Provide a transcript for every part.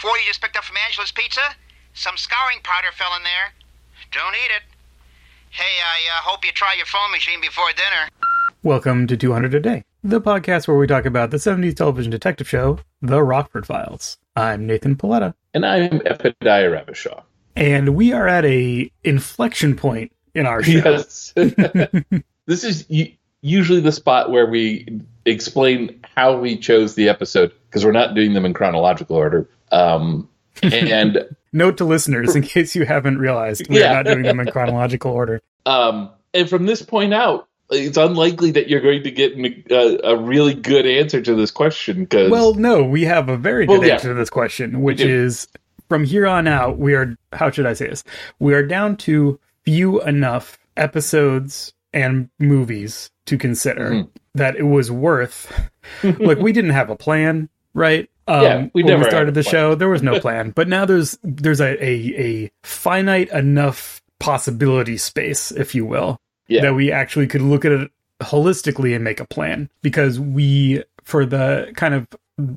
four you just picked up from Angela's Pizza? Some scouring powder fell in there. Don't eat it. Hey, I uh, hope you try your phone machine before dinner. Welcome to 200 a Day, the podcast where we talk about the 70s television detective show, The Rockford Files. I'm Nathan Paletta. And I'm Epidiah Ravachol. And we are at a inflection point in our show. Yes. this is usually the spot where we explain how we chose the episode because we're not doing them in chronological order. Um, and note to listeners, in case you haven't realized, we're yeah. not doing them in chronological order. Um, and from this point out, it's unlikely that you're going to get a, a really good answer to this question. Because well, no, we have a very good well, yeah. answer to this question, which is from here on out, we are how should I say this? We are down to few enough episodes and movies to consider mm-hmm. That it was worth. like we didn't have a plan, right? Um, yeah, we when we started the show, there was no plan, but now there's there's a, a, a finite enough possibility space, if you will, yeah. that we actually could look at it holistically and make a plan because we for the kind of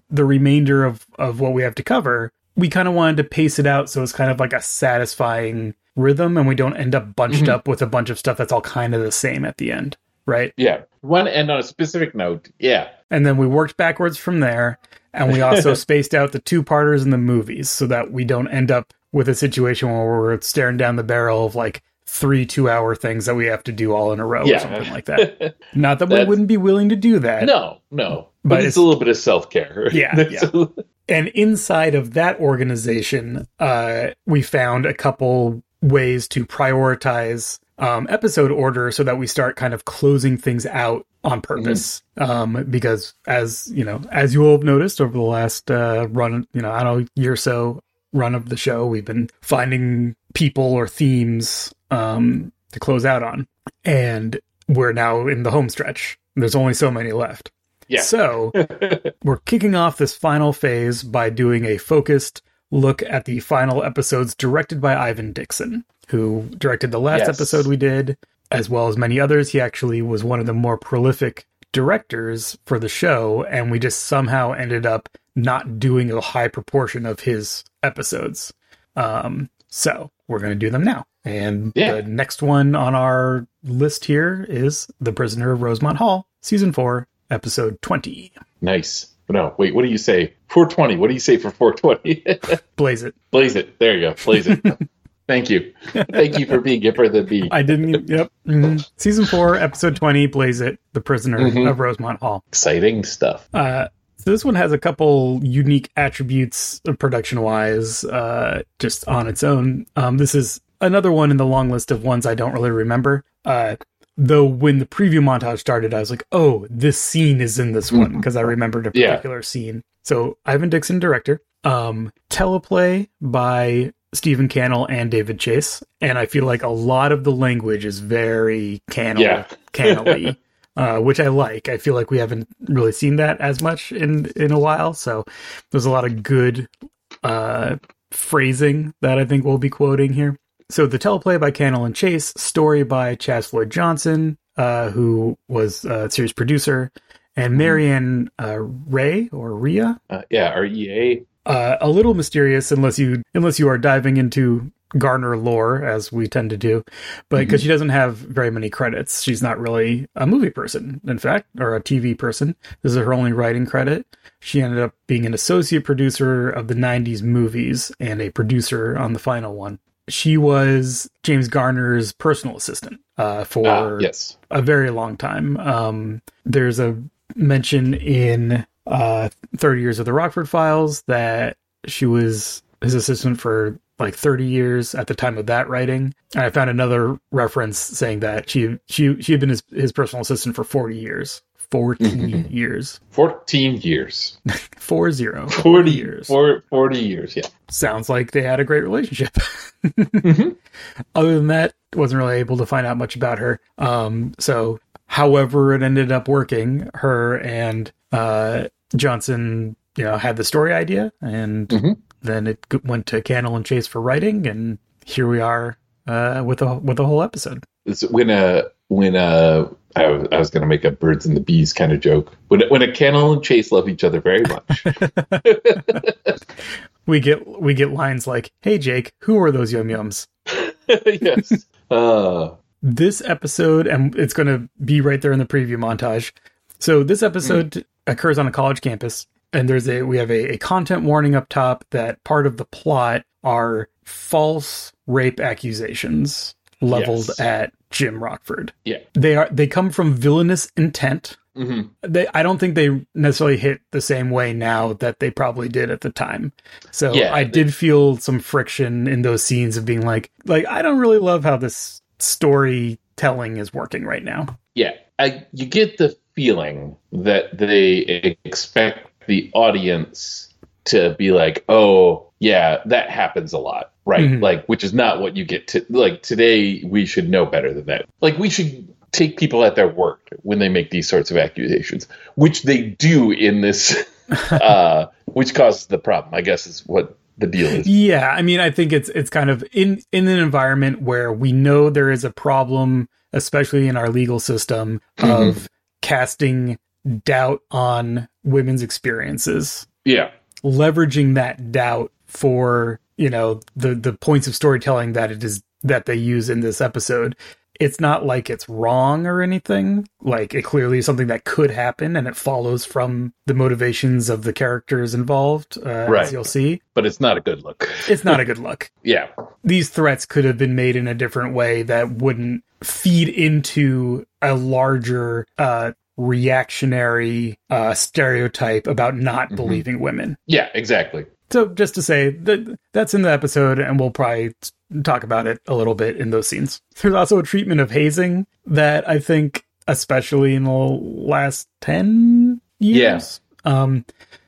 the remainder of of what we have to cover we kind of wanted to pace it out so it's kind of like a satisfying rhythm and we don't end up bunched mm-hmm. up with a bunch of stuff that's all kind of the same at the end right yeah one end on a specific note yeah and then we worked backwards from there and we also spaced out the two parters in the movies so that we don't end up with a situation where we're staring down the barrel of like three two hour things that we have to do all in a row yeah. or something like that. Not that we wouldn't be willing to do that. No, no. But, but it's, it's, a little bit of self care. Yeah. yeah. and inside of that organization, uh, we found a couple ways to prioritize um, episode order so that we start kind of closing things out on purpose. Mm-hmm. Um, because as you know, as you will have noticed over the last uh, run, you know, I don't know, year or so run of the show, we've been finding people or themes um, to close out on. And we're now in the home stretch. There's only so many left. Yeah. So we're kicking off this final phase by doing a focused look at the final episodes directed by Ivan Dixon, who directed the last yes. episode we did, as well as many others. He actually was one of the more prolific directors for the show, and we just somehow ended up not doing a high proportion of his episodes. Um, so we're going to do them now. And yeah. the next one on our list here is The Prisoner of Rosemont Hall, Season 4, Episode 20. Nice. No, wait, what do you say? 420. What do you say for 420? Blaze it. Blaze it. There you go. Blaze it. Thank you. Thank you for being Gipper the Bee. I didn't even, yep. Mm-hmm. Season 4, Episode 20, Blaze It, The Prisoner mm-hmm. of Rosemont Hall. Exciting stuff. Uh, so this one has a couple unique attributes production wise, uh, just on its own. Um, this is another one in the long list of ones I don't really remember. Uh, though when the preview montage started, I was like, oh, this scene is in this one because mm-hmm. I remembered a particular yeah. scene. So Ivan Dixon, director. Um, teleplay by Stephen Cannell and David Chase, and I feel like a lot of the language is very Cannell, yeah. Cannelly. uh, which I like. I feel like we haven't really seen that as much in in a while. So there's a lot of good uh, phrasing that I think we'll be quoting here. So the teleplay by Cannell and Chase, story by Chas Floyd Johnson, uh, who was a series producer, and mm-hmm. Marianne uh, Ray or Ria. Uh, yeah, R E A. Uh, a little mysterious unless you unless you are diving into Garner lore, as we tend to do, but because mm-hmm. she doesn't have very many credits, she's not really a movie person, in fact, or a TV person. This is her only writing credit. She ended up being an associate producer of the 90s movies and a producer on the final one. She was James Garner's personal assistant uh, for uh, yes. a very long time. Um, there's a mention in uh, 30 Years of the Rockford Files that she was his assistant for like 30 years at the time of that writing. And I found another reference saying that she she she had been his, his personal assistant for 40 years. 14 mm-hmm. years. 14 years. Four zero. 40, 40 years. Four, 40 years, yeah. Sounds like they had a great relationship. mm-hmm. Other than that, wasn't really able to find out much about her. Um, so, however, it ended up working, her and uh, Johnson, you know, had the story idea and mm-hmm then it went to Cannell and Chase for writing, and here we are uh, with a with a whole episode. It's when a when a uh, I was, I was going to make a birds and the bees kind of joke. When when a Cannell and Chase love each other very much. we get we get lines like, "Hey Jake, who are those yum yums?" yes. Uh, this episode, and it's going to be right there in the preview montage. So this episode mm. Occurs on a college campus, and there's a we have a, a content warning up top that part of the plot are false rape accusations leveled yes. at Jim Rockford. Yeah, they are they come from villainous intent. Mm-hmm. They, I don't think they necessarily hit the same way now that they probably did at the time. So yeah, I they, did feel some friction in those scenes of being like, like I don't really love how this storytelling is working right now. Yeah, I, you get the feeling that they expect the audience to be like, oh, yeah, that happens a lot, right? Mm-hmm. Like, which is not what you get to. Like, today, we should know better than that. Like, we should take people at their word when they make these sorts of accusations, which they do in this, uh, which causes the problem, I guess, is what the deal is. Yeah, I mean, I think it's it's kind of in in an environment where we know there is a problem, especially in our legal system, mm-hmm. Casting doubt on women's experiences. Yeah. Leveraging that doubt for, you know, the the points of storytelling that it is that they use in this episode. It's not like it's wrong or anything. Like it clearly is something that could happen and it follows from the motivations of the characters involved, uh, right. as you'll see. But it's not a good look. it's not a good look. Yeah. These threats could have been made in a different way that wouldn't feed into a larger uh, reactionary uh, stereotype about not mm-hmm. believing women. Yeah, exactly. So just to say that that's in the episode, and we'll probably talk about it a little bit in those scenes. There's also a treatment of hazing that I think, especially in the last ten years, yeah. um,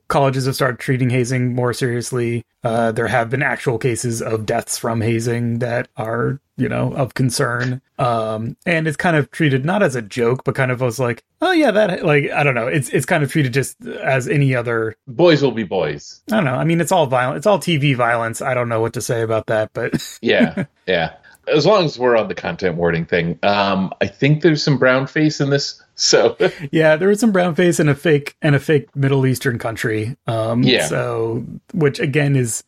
colleges have started treating hazing more seriously. Uh, there have been actual cases of deaths from hazing that are, you know, of concern. Um, and it's kind of treated not as a joke, but kind of as like, oh yeah, that like I don't know. It's it's kind of treated just as any other. Boys will be boys. I don't know. I mean, it's all violent. It's all TV violence. I don't know what to say about that, but yeah, yeah as long as we're on the content warning thing, um, I think there's some brown face in this. So yeah, there was some brown face in a fake and a fake Middle Eastern country. Um, yeah. So which again is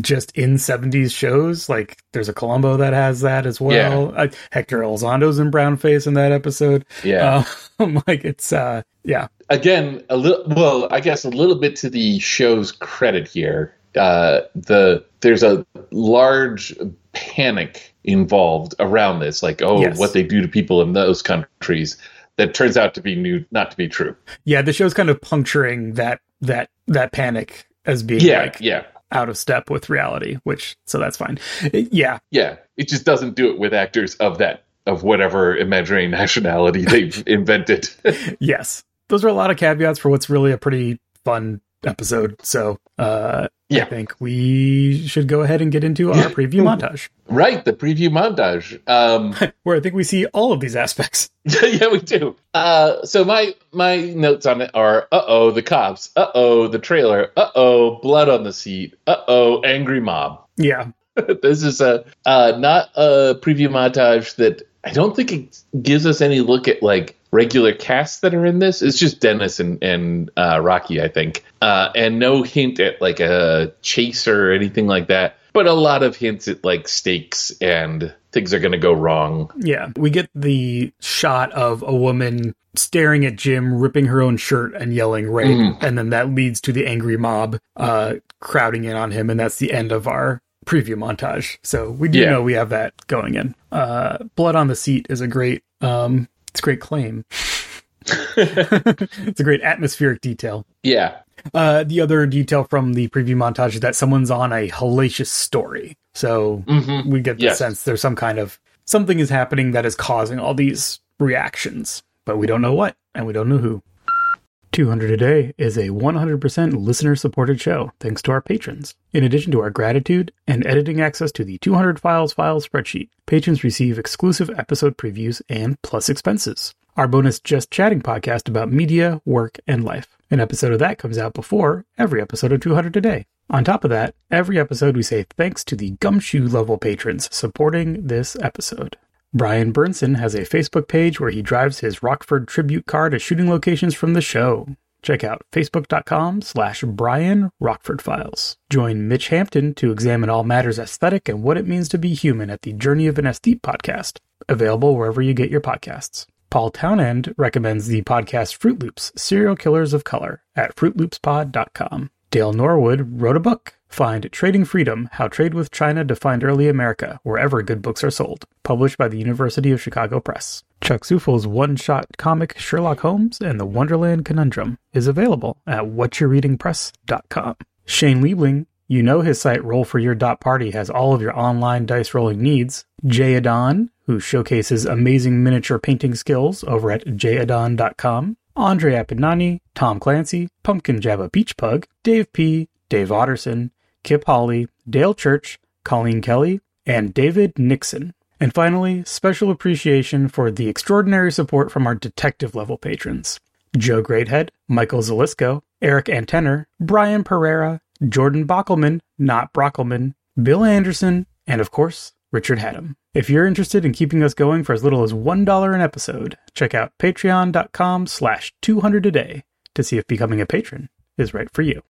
just in 70s shows. Like there's a Columbo that has that as well. Yeah. Uh, Hector Elizondo's in brown face in that episode. Yeah. Uh, like it's uh yeah. Again, a little well, I guess a little bit to the show's credit here. Uh, the there's a large panic involved around this, like oh, yes. what they do to people in those countries, that turns out to be new, not to be true. Yeah, the show's kind of puncturing that that that panic as being yeah, like, yeah out of step with reality, which so that's fine. It, yeah, yeah, it just doesn't do it with actors of that of whatever imaginary nationality they've invented. yes, those are a lot of caveats for what's really a pretty fun episode. So uh, yeah. I think we should go ahead and get into our preview montage. Right, the preview montage, um, where I think we see all of these aspects. yeah, we do. Uh, so my my notes on it are: uh oh, the cops. Uh oh, the trailer. Uh oh, blood on the seat. Uh oh, angry mob. Yeah, this is a uh, not a preview montage that I don't think it gives us any look at like regular casts that are in this. It's just Dennis and and uh, Rocky, I think, uh, and no hint at like a chase or anything like that. But a lot of hints at like stakes and things are going to go wrong. Yeah, we get the shot of a woman staring at Jim, ripping her own shirt and yelling rape, mm. and then that leads to the angry mob uh, crowding in on him, and that's the end of our preview montage. So we do yeah. know we have that going in. Uh, Blood on the Seat is a great um, it's a great claim. it's a great atmospheric detail. Yeah. Uh, the other detail from the preview montage is that someone's on a hellacious story. So mm-hmm. we get the yes. sense there's some kind of something is happening that is causing all these reactions, but we don't know what and we don't know who. 200 a Day is a 100% listener supported show thanks to our patrons. In addition to our gratitude and editing access to the 200 Files file spreadsheet, patrons receive exclusive episode previews and plus expenses. Our bonus Just Chatting podcast about media, work, and life. An episode of that comes out before every episode of 200 a Day. On top of that, every episode we say thanks to the gumshoe level patrons supporting this episode. Brian Burnson has a Facebook page where he drives his Rockford tribute car to shooting locations from the show. check out facebook.com slash Brian Rockford Files. Join Mitch Hampton to examine all matters aesthetic and what it means to be human at the Journey of an Aesthete podcast, available wherever you get your podcasts. Paul Townend recommends the podcast Fruit Loops, Serial Killers of Color at fruitloopspod.com. Dael Norwood wrote a book, Find Trading Freedom How Trade with China Defined Early America, wherever good books are sold, published by the University of Chicago Press. Chuck Suffel's one shot comic Sherlock Holmes and the Wonderland Conundrum is available at whatchareadingpress.com. Shane Liebling, you know his site rollforyour.party has all of your online dice rolling needs. Jay Adan, who showcases amazing miniature painting skills over at jayadan.com. Andre Appignani, Tom Clancy, Pumpkin Jabba Beach Pug, Dave P., Dave Otterson, Kip Holly, Dale Church, Colleen Kelly, and David Nixon. And finally, special appreciation for the extraordinary support from our detective level patrons Joe Greathead, Michael Zalisco, Eric Antener, Brian Perrera, Jordan Bockelman, not Brockelman, Bill Anderson, and of course, Richard Hatem. If you're interested in keeping us going for as little as $1 an episode, check out patreon.com slash 200 a day to see if becoming a patron is right for you.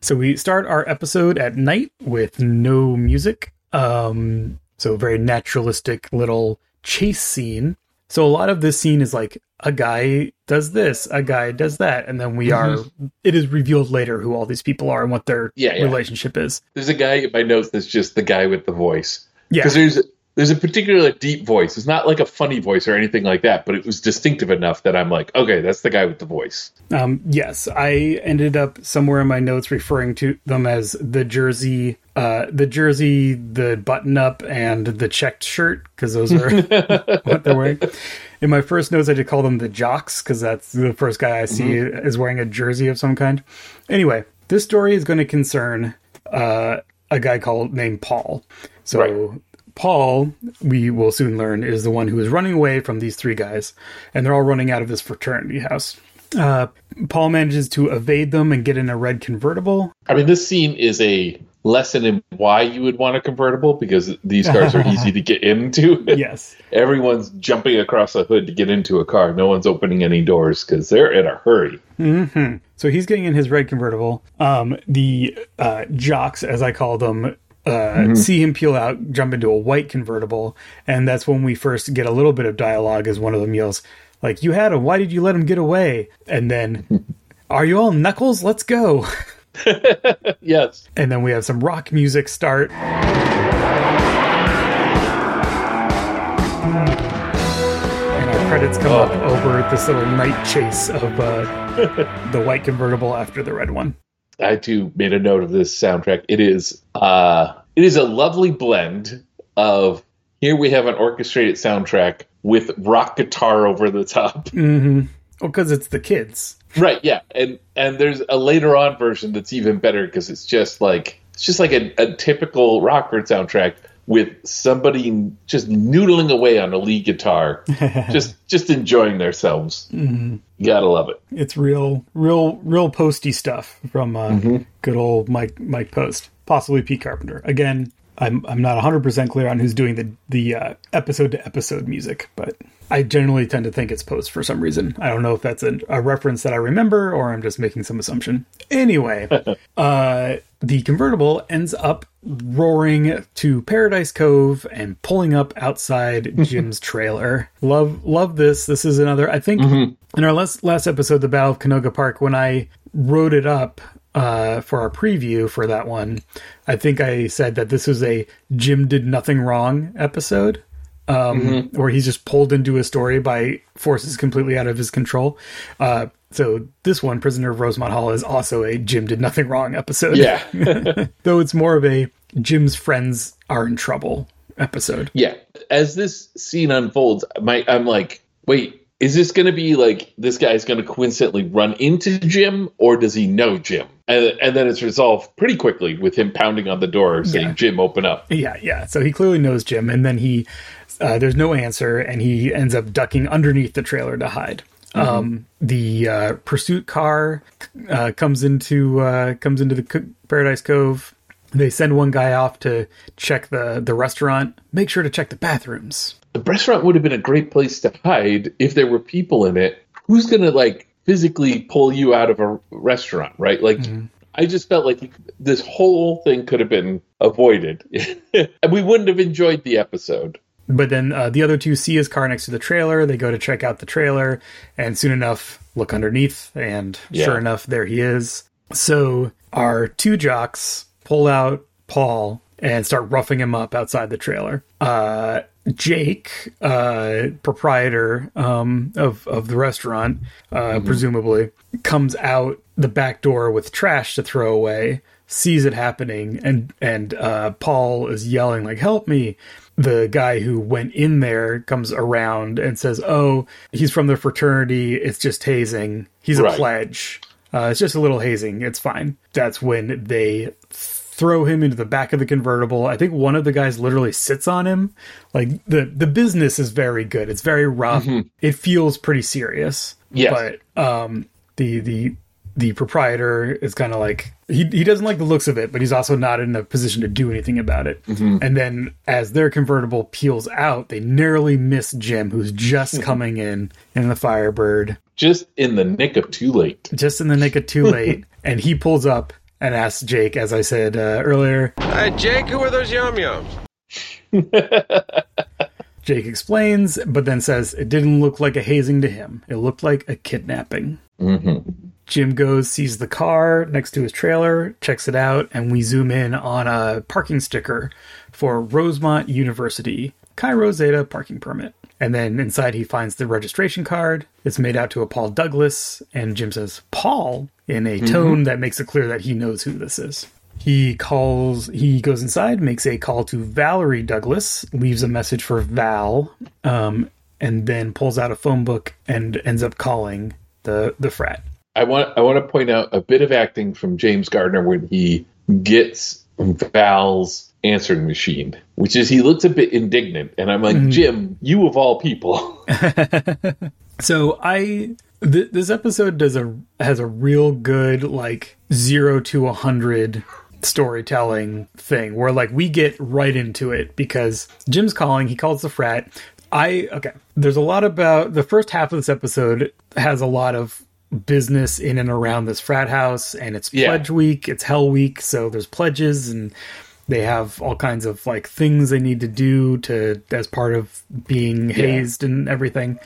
So we start our episode at night with no music. Um, so a very naturalistic little chase scene. So a lot of this scene is like a guy does this, a guy does that, and then we are. It is revealed later who all these people are and what their Yeah, yeah. relationship is. There's a guy in my notes that's just the guy with the voice. Yeah, Because there's there's a particularly deep voice. It's not like a funny voice or anything like that, but it was distinctive enough that I'm like, okay, that's the guy with the voice. Um, yes, I ended up somewhere in my notes referring to them as the jersey, uh, the jersey, the button up, and the checked shirt because those are what they're wearing. In my first notes, I did call them the jocks because that's the first guy I see is wearing a jersey of some kind. Anyway, this story is going to concern uh, a guy called named Paul. So. Right. Paul, we will soon learn, is the one who is running away from these three guys, and they're all running out of this fraternity house. Uh, Paul manages to evade them and get in a red convertible. I mean, this scene is a lesson in why you would want a convertible because these cars are easy to get into. Yes. Everyone's jumping across a hood to get into a car. No one's opening any doors because they're in a hurry. So he's getting in his red convertible. Um, the uh, jocks, as I call them, uh, see him peel out, jump into a white convertible, and that's when we first get a little bit of dialogue. As one of them yells, "Like you had him! Why did you let him get away?" And then, "Are you all knuckles? Let's go!" Yes. And then we have some rock music start. And our credits come up over this little night chase of uh, the white convertible after the red one. I too made a note of this soundtrack. It is uh it is a lovely blend of here we have an orchestrated soundtrack with rock guitar over the top. Hmm. Well, because it's the kids. Right, yeah. And and there's a later on version that's even better because it's just like it's just like a, a typical rocker soundtrack with somebody just noodling away on a lead guitar, just just enjoying themselves. You gotta love it. It's real, real, real posty stuff from uh, good old Mike Mike Post, possibly Pete Carpenter. Again, I'm I'm not 100 percent clear on who's doing the the uh, episode to episode music, but I generally tend to think it's Post for some reason. I don't know if that's a, a reference that I remember or I'm just making some assumption. Anyway, uh, the convertible ends up roaring to Paradise Cove and pulling up outside Jim's trailer. Love love this. This is another I think in our last last episode, the Battle of Canoga Park, when I wrote it up uh, for our preview for that one, I think I said that this was a Jim did nothing wrong episode. Um, where he's just pulled into a story by forces completely out of his control. Uh, so this one, Prisoner of Rosemont Hall, is also a Jim did nothing wrong episode. Yeah. Though it's more of a Jim's friends are in trouble episode. Yeah. As this scene unfolds, my I'm like, wait, is this going to be like this guy's going to coincidentally run into Jim, or does he know Jim? And and then it's resolved pretty quickly with him pounding on the door saying, Yeah. "Jim, open up." Yeah, yeah. So he clearly knows Jim, and then he uh, there's no answer, and he ends up ducking underneath the trailer to hide. Um, the uh, pursuit car uh, comes into uh, comes into the Paradise Cove. They send one guy off to check the the restaurant. Make sure to check the bathrooms. The restaurant would have been a great place to hide if there were people in it. Who's going to like physically pull you out of a restaurant, right? Like Mm-hmm. I just felt like this whole thing could have been avoided, and we wouldn't have enjoyed the episode. But then uh, the other two see his car next to the trailer. They go to check out the trailer, and soon enough, look underneath, and Yeah. sure enough, there he is. So our two jocks pull out Paul and start roughing him up outside the trailer. Uh, Jake, uh, proprietor um, of of the restaurant, uh, presumably, comes out the back door with trash to throw away. Sees it happening, and and uh, Paul is yelling like, "Help me!" The guy who went in there comes around and says, "Oh, he's from the fraternity. It's just hazing. He's a Right. pledge. Uh, it's just a little hazing. It's fine." That's when they throw him into the back of the convertible. I think one of the guys literally sits on him. Like the the business is very good. It's very rough. Mm-hmm. It feels pretty serious. Yes. But um the the the proprietor is kind of like he he doesn't like the looks of it, but he's also not in a position to do anything about it. Mm-hmm. And then as their convertible peels out, they narrowly miss Jim, who's just mm-hmm. coming in in the Firebird Just in the nick of too late. just in the nick of too late, and he pulls up and asks Jake, as I said uh, earlier. Hey, Jake, who are those yum yums? Jake explains, but then says it didn't look like a hazing to him. It looked like a kidnapping. Jim goes, sees the car next to his trailer, checks it out, and we zoom in on a parking sticker for Rosemont University, Cairo Zeta parking permit. And then inside he finds the registration card. It's made out to a Paul Douglas, and Jim says, Paul, in a tone that makes it clear that he knows who this is. He calls, he goes inside, makes a call to Valerie Douglas, leaves a message for Val, um, and then pulls out a phone book and ends up calling the, the frat. I want I want to point out a bit of acting from James Garner when he gets Val's answering machine, which is he looks a bit indignant, and I'm like, hmm. Jim, you of all people. So I th- this episode does a has a real good like 0 to a 100 storytelling thing where like we get right into it because Jim's calling, he calls the frat. I okay, there's a lot about the first half of this episode has a lot of business in and around this frat house and it's Yeah. pledge week, it's hell week, so there's pledges and they have all kinds of like things they need to do to as part of being hazed and everything.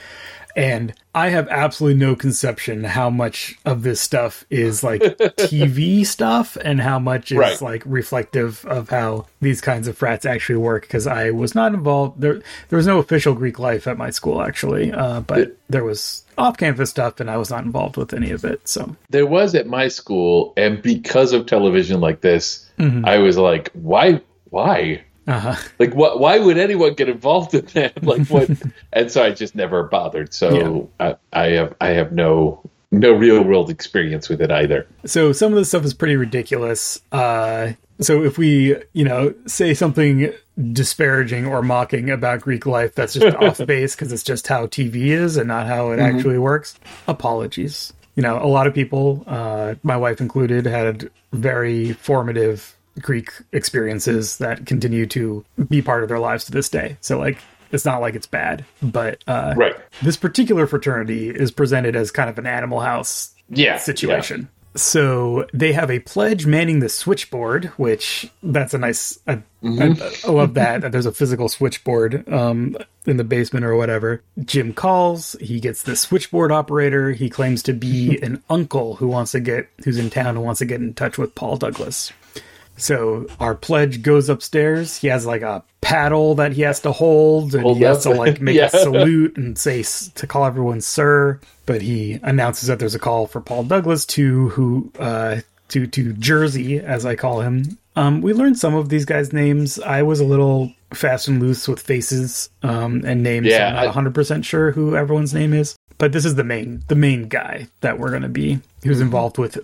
And I have absolutely no conception how much of this stuff is like TV stuff and how much is Right. like reflective of how these kinds of frats actually work. Because I was not involved there. There was no official Greek life at my school actually, uh, but there was off-campus stuff, and I was not involved with any of it. So there was at my school, and because of television like this, I was like, why, why? Uh Like, what? Why would anyone get involved in that? Like, what? and so I just never bothered. So I, I have, I have no, no real world experience with it either. So some of this stuff is pretty ridiculous. Uh, so if we, you know, say something disparaging or mocking about Greek life, that's just off base because it's just how TV is and not how it actually works. Apologies. You know, a lot of people, uh, my wife included, had very formative Greek experiences that continue to be part of their lives to this day. So like, it's not like it's bad, but uh, Right. this particular fraternity is presented as kind of an animal house Yeah. situation. So they have a pledge manning the switchboard, which that's a nice. I, I, I love that that there's a physical switchboard um, in the basement or whatever. Jim calls. He gets the switchboard operator. He claims to be an uncle who wants to get who's in town and wants to get in touch with Paul Douglas. So our pledge goes upstairs. He has like a paddle that he has to hold, and Hold he has to like make Yeah. a salute and say to call everyone sir. But he announces that there's a call for Paul Douglas to who uh, to to Jersey, as I call him. Um, we learned some of these guys' names. I was a little fast and loose with faces um, and names. Yeah, I'm not 100 percent sure who everyone's name is. But this is the main the main guy that we're going to be who's Mm-hmm. involved with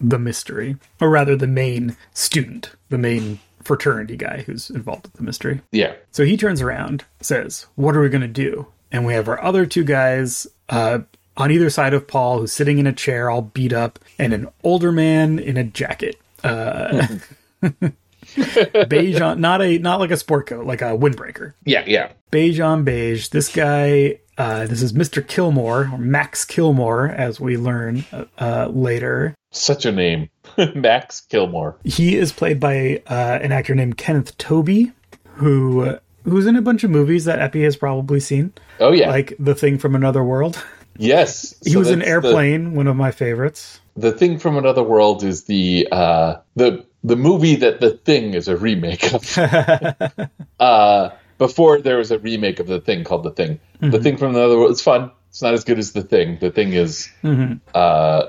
the mystery, or rather, the main student, the main fraternity guy who's involved with the mystery. Yeah. So he turns around, says, "What are we going to do?" And we have our other two guys uh, on either side of Paul, who's sitting in a chair, all beat up, and an older man in a jacket. Uh, beige on, not a not like a sport coat, like a windbreaker Yeah. Yeah. beige on beige. This guy uh, this is Mr. Kilmore, or Max Kilmore, as we learn uh, later. Such a name, Max Kilmore. He is played by uh, an actor named Kenneth Tobey, who who's in a bunch of movies that Eppy has probably seen. Oh yeah, like The Thing from Another World. Yes, he so was in Airplane, the, one of my favorites. The Thing from Another World is the uh, the the movie that The Thing is a remake of. uh, before there was a remake of The Thing called The Thing. Mm-hmm. The Thing from the Other World. It's fun. It's not as good as The Thing. The Thing is mm-hmm. uh,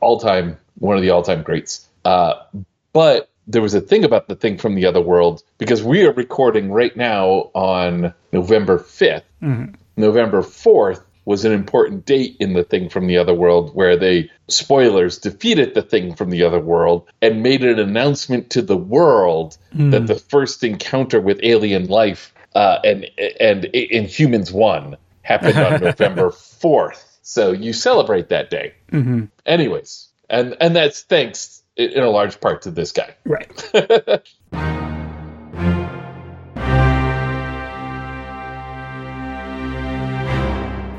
all time one of the all time greats. Uh, but there was a thing about the thing from the other world because we are recording right now on November 5th. Mm-hmm. November 4th was an important date in the thing from the other world where they spoilers defeated the thing from the other world and made an announcement to the world mm. that the first encounter with alien life uh, and and in humans won happened on November 4th. So you celebrate that day. Mm-hmm. Anyways, and and that's thanks in a large part to this guy. Right.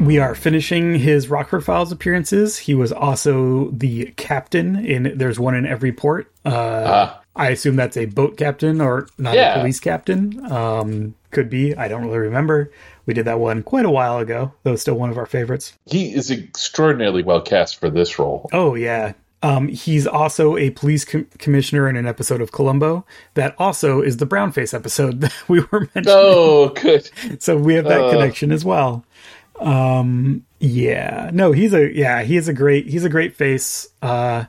we are finishing his Rockford Files appearances. He was also the captain in There's One in Every Port. Uh, uh, I assume that's a boat captain or not yeah. a police captain. Um, could be. I don't really remember. We did that one quite a while ago, though still one of our favorites. He is extraordinarily well cast for this role. Oh, yeah. Um, he's also a police com- commissioner in an episode of Columbo. That also is the brownface episode that we were mentioning. Oh, good. So we have that uh. connection as well. Um, yeah, no, he's a yeah, he is a great he's a great face. Uh,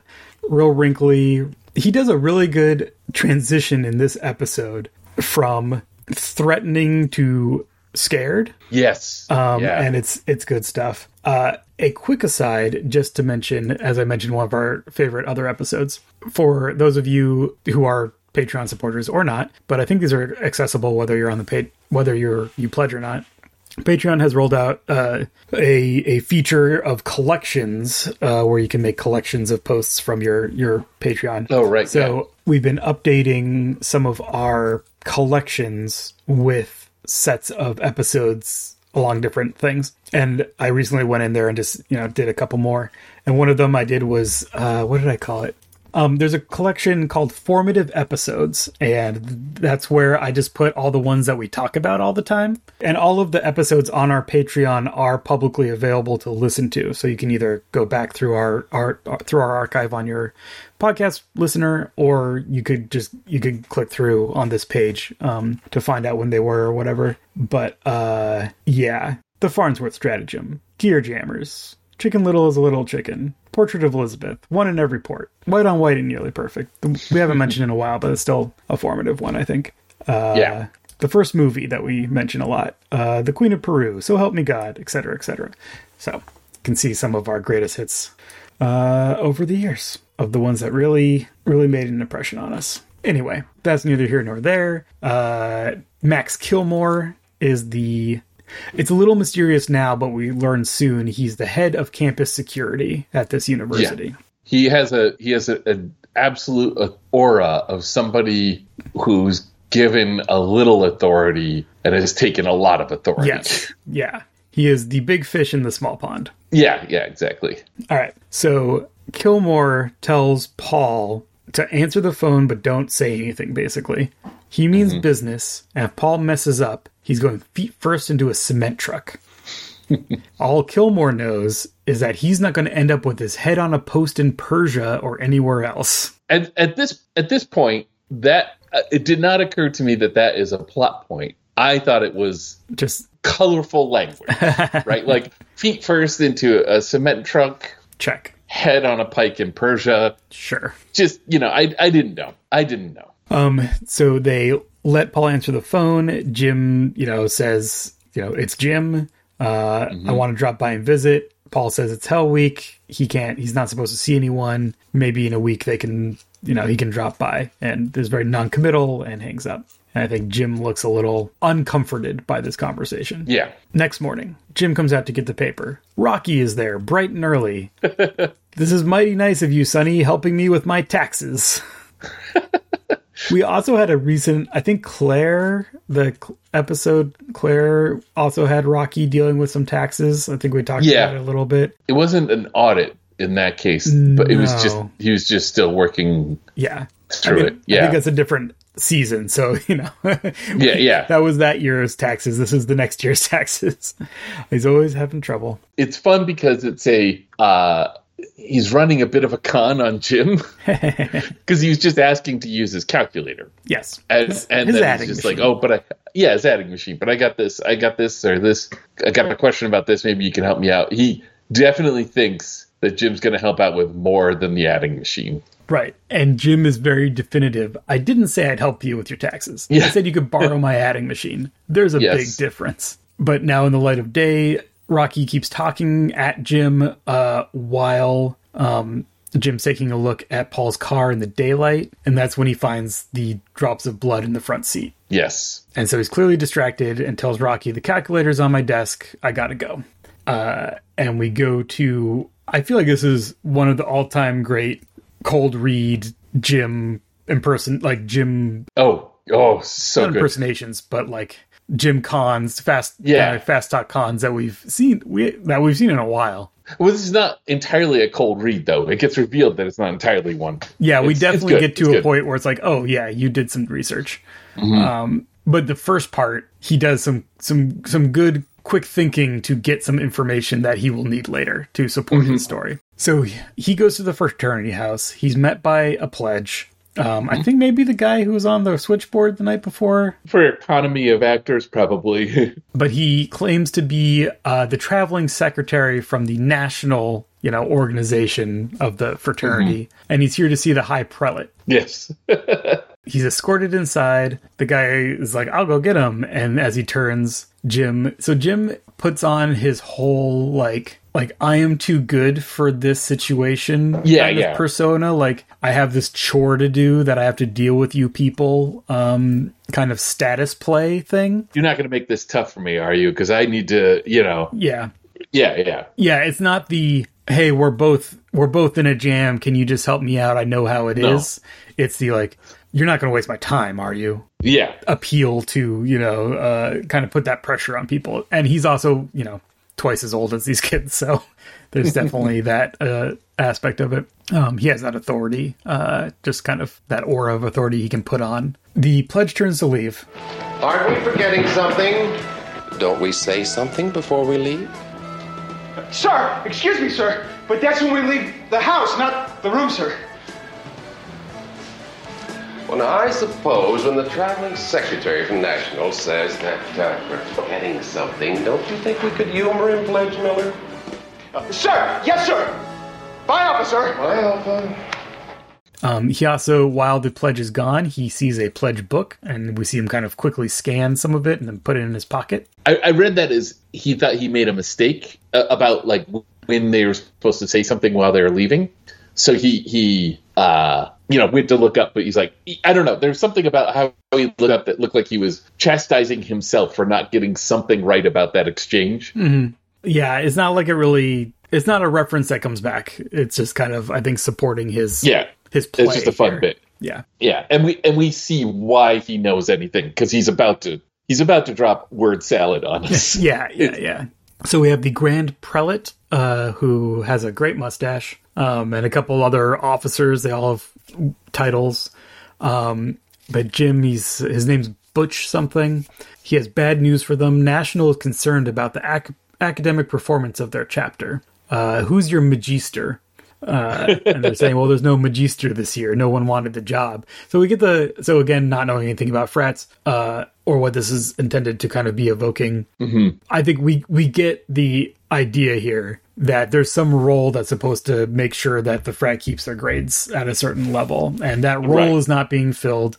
real wrinkly. He does a really good transition in this episode from threatening to scared. Yes. Um, yeah. and it's it's good stuff. Uh, a quick aside, just to mention, as I mentioned, one of our favorite other episodes for those of you who are Patreon supporters or not, but I think these are accessible whether you're on the pay whether you're you pledge or not. Patreon has rolled out uh, a a feature of collections uh, where you can make collections of posts from your your Patreon. Oh, right. So yeah. we've been updating some of our collections with sets of episodes along different things. And I recently went in there and just you know did a couple more. And one of them I did was uh, what did I call it? Um, there's a collection called Formative Episodes, and that's where I just put all the ones that we talk about all the time. And all of the episodes on our Patreon are publicly available to listen to, so you can either go back through our, our, our through our archive on your podcast listener, or you could just you could click through on this page um, to find out when they were or whatever. But uh, yeah, the Farnsworth stratagem, Gear Jammers, Chicken Little is a Little Chicken, Portrait of Elizabeth, one in every port. White on white and nearly perfect. We haven't mentioned in a while, but it's still a formative one, I think. Uh, yeah. The first movie that we mention a lot, uh, The Queen of Peru, So Help Me God, etc., etc. So, you can see some of our greatest hits uh, over the years of the ones that really, really made an impression on us. Anyway, that's neither here nor there. Uh, Max Kilmore is the it's a little mysterious now, but we learn soon he's the head of campus security at this university. Yeah. He has a he has an absolute aura of somebody who's given a little authority and has taken a lot of authority. Yes. Yeah. He is the big fish in the small pond. Yeah, yeah, exactly. All right. So Kilmore tells Paul to answer the phone but don't say anything basically. He means mm-hmm. business, and if Paul messes up, he's going feet first into a cement truck. All Kilmore knows is that he's not going to end up with his head on a post in Persia or anywhere else. At, at this at this point, that uh, it did not occur to me that that is a plot point. I thought it was just colorful language, right? Like feet first into a cement truck. Check. Head on a pike in Persia. Sure. Just you know, I I didn't know. I didn't know. Um. So they let Paul answer the phone. Jim, you know, says, you know, it's Jim. Uh, mm-hmm. I want to drop by and visit. Paul says it's Hell Week. He can't. He's not supposed to see anyone. Maybe in a week they can, you know, he can drop by. And is very non-committal and hangs up. And I think Jim looks a little uncomforted by this conversation. Yeah. Next morning, Jim comes out to get the paper. Rocky is there, bright and early. this is mighty nice of you, Sonny, helping me with my taxes. We also had a recent, I think Claire, the episode Claire also had Rocky dealing with some taxes. I think we talked Yeah. about it a little bit. It wasn't an audit in that case, but it was just he was just still working Yeah. through I think, it. I Yeah, think it's a different season. So, you know, yeah, yeah. that was that year's taxes. This is the next year's taxes. He's always having trouble. It's fun because it's a uh, he's running a bit of a con on Jim because he was just asking to use his calculator. yes. And, His- and his then he's just machine. like, oh, but I, yeah, his adding machine. But I got this, I got this, or this. I got a question about this. Maybe you can help me out. He definitely thinks that Jim's going to help out with more than the adding machine. Right. And Jim is very definitive. I didn't say I'd help you with your taxes. I said you could borrow my adding machine. There's a Yes. big difference. But now, in the light of day, Rocky keeps talking at Jim uh, while um, Jim's taking a look at Paul's car in the daylight. And that's when he finds the drops of blood in the front seat. Yes. And so he's clearly distracted and tells Rocky, The calculator's on my desk. I gotta go. Uh, and we go to, I feel like this is one of the all time great cold read Jim imperson, like Jim, Oh, oh, so impersonations, but like Jim cons, fast, Yeah. uh, fast talk cons that we've seen, we, that we've seen in a while. Well, this is not entirely a cold read, though. It gets revealed that it's not entirely one. Yeah, we It's- it's definitely get It's to a good. point where it's like, oh yeah, you did some research. Mm-hmm. Um, but the first part, he does some some some good quick thinking to get some information that he will need later to support Mm-hmm. his story. So he- goes to the fraternity house. He's met by a pledge. Um. I think maybe the guy who was on the switchboard the night before, For economy of actors, probably. but he claims to be uh, the traveling secretary from the national, you know, organization of the fraternity, Mm-hmm. and he's here to see the high prelate. yes. He's escorted inside. The guy is like, I'll go get him. And as he turns, Jim, so Jim puts on his whole, like, like, I am too good for this situation Yeah, kind yeah. persona. Like, I have this chore to do that I have to deal with you people, um, kind of status play thing. You're not going to make this tough for me, are you? Because I need to, you know. Yeah. Yeah, yeah. Yeah, it's not the hey, we're both we're both in a jam. Can you just help me out? I know how it is. No. It's the like, you're not going to waste my time, are you? Yeah. appeal to you know uh, kind of put that pressure on people and he's also you know twice as old as these kids so there's definitely that uh, aspect of it um, he has that authority uh, just kind of that aura of authority he can put on the pledge turns to leave Aren't we forgetting something? Don't we say something before we leave? Sir, excuse me, sir, but that's when we leave the house, not the room, sir. Well, now, I suppose when the traveling secretary from National says that uh, we're forgetting something, don't you think we could humor him, Pledge Miller? Uh, sir, yes, sir. Bye, officer. Bye, Alpha. um, he also while the pledge is gone he sees a pledge book and we see him kind of quickly scan some of it and then put it in his pocket I, I read that as he thought he made a mistake uh, about like when they were supposed to say something while they were leaving. So he he uh you know we had to look up, but he's like I don't know. There's something about how he looked up that looked like he was chastising himself for not getting something right about that exchange. Mm-hmm. yeah it's not like it really it's not a reference that comes back it's just kind of i think supporting his Yeah, his play it's just a fun here. bit. yeah Yeah, and we and we see why he knows anything because he's about to he's about to drop word salad on us. Yeah, yeah, yeah. So we have the Grand Prelate, uh, who has a great mustache, um, and a couple other officers. They all have titles. Um, but Jim, he's his name's Butch something. He has bad news for them. National is concerned about the ac- academic performance of their chapter. Uh, who's your magister? Uh, and they're saying, "Well, there's no magister this year. No one wanted the job." So we get the so again, not knowing anything about frats uh, or what this is intended to kind of be evoking. I think we we get the idea here that there's some role that's supposed to make sure that the frat keeps their grades at a certain level, and that role Right. is not being filled.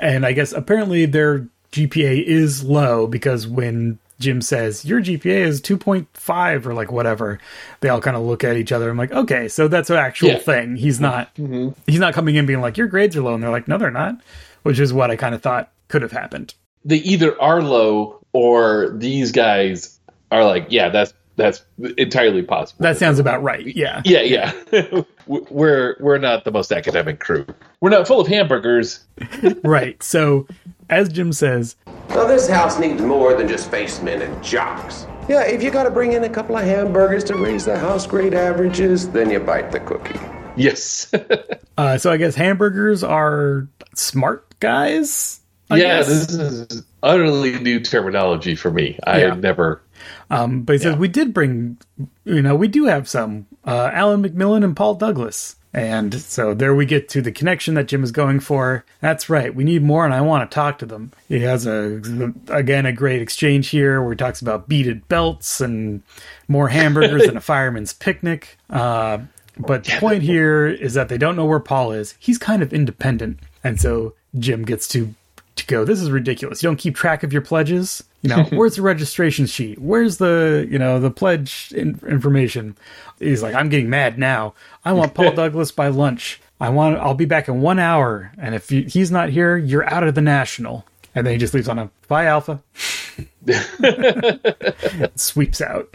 And I guess apparently their GPA is low because when Jim says your GPA is 2.5 or like whatever, they all kind of look at each other. I'm like, okay, so that's an actual Yeah. thing. He's mm-hmm. not mm-hmm. he's not coming in being like your grades are low, and they're like, no, they're not, which is what I kind of thought could have happened. They either are low or these guys are like, yeah, that's that's entirely possible. That sounds about right. Yeah. yeah, yeah. we're we're not the most academic crew. We're not full of hamburgers. right. So, as Jim says, Now, this house needs more than just spacemen and jocks. Yeah, if you gotta bring in a couple of hamburgers to raise the house grade averages, then you bite the cookie. Yes. uh, so I guess hamburgers are smart guys. I yeah, guess. this is utterly new terminology for me. I Yeah. had never. Um, but he says we did bring, you know, we do have some uh, Alan McMillan and Paul Douglas, and so there we get to the connection that Jim is going for. That's right, we need more, and I want to talk to them. He has a again a great exchange here where he talks about beaded belts and more hamburgers and a fireman's picnic. Uh, but the point here is that they don't know where Paul is. He's kind of independent, and so Jim gets to to go. This is ridiculous. You don't keep track of your pledges. You know, where's the registration sheet? Where's the you know the pledge in- information? He's like, I'm getting mad now. I want Paul Douglas by lunch. I want. I'll be back in one hour, and if you, he's not here, you're out of the national. And then he just leaves on a bye alpha. Sweeps out.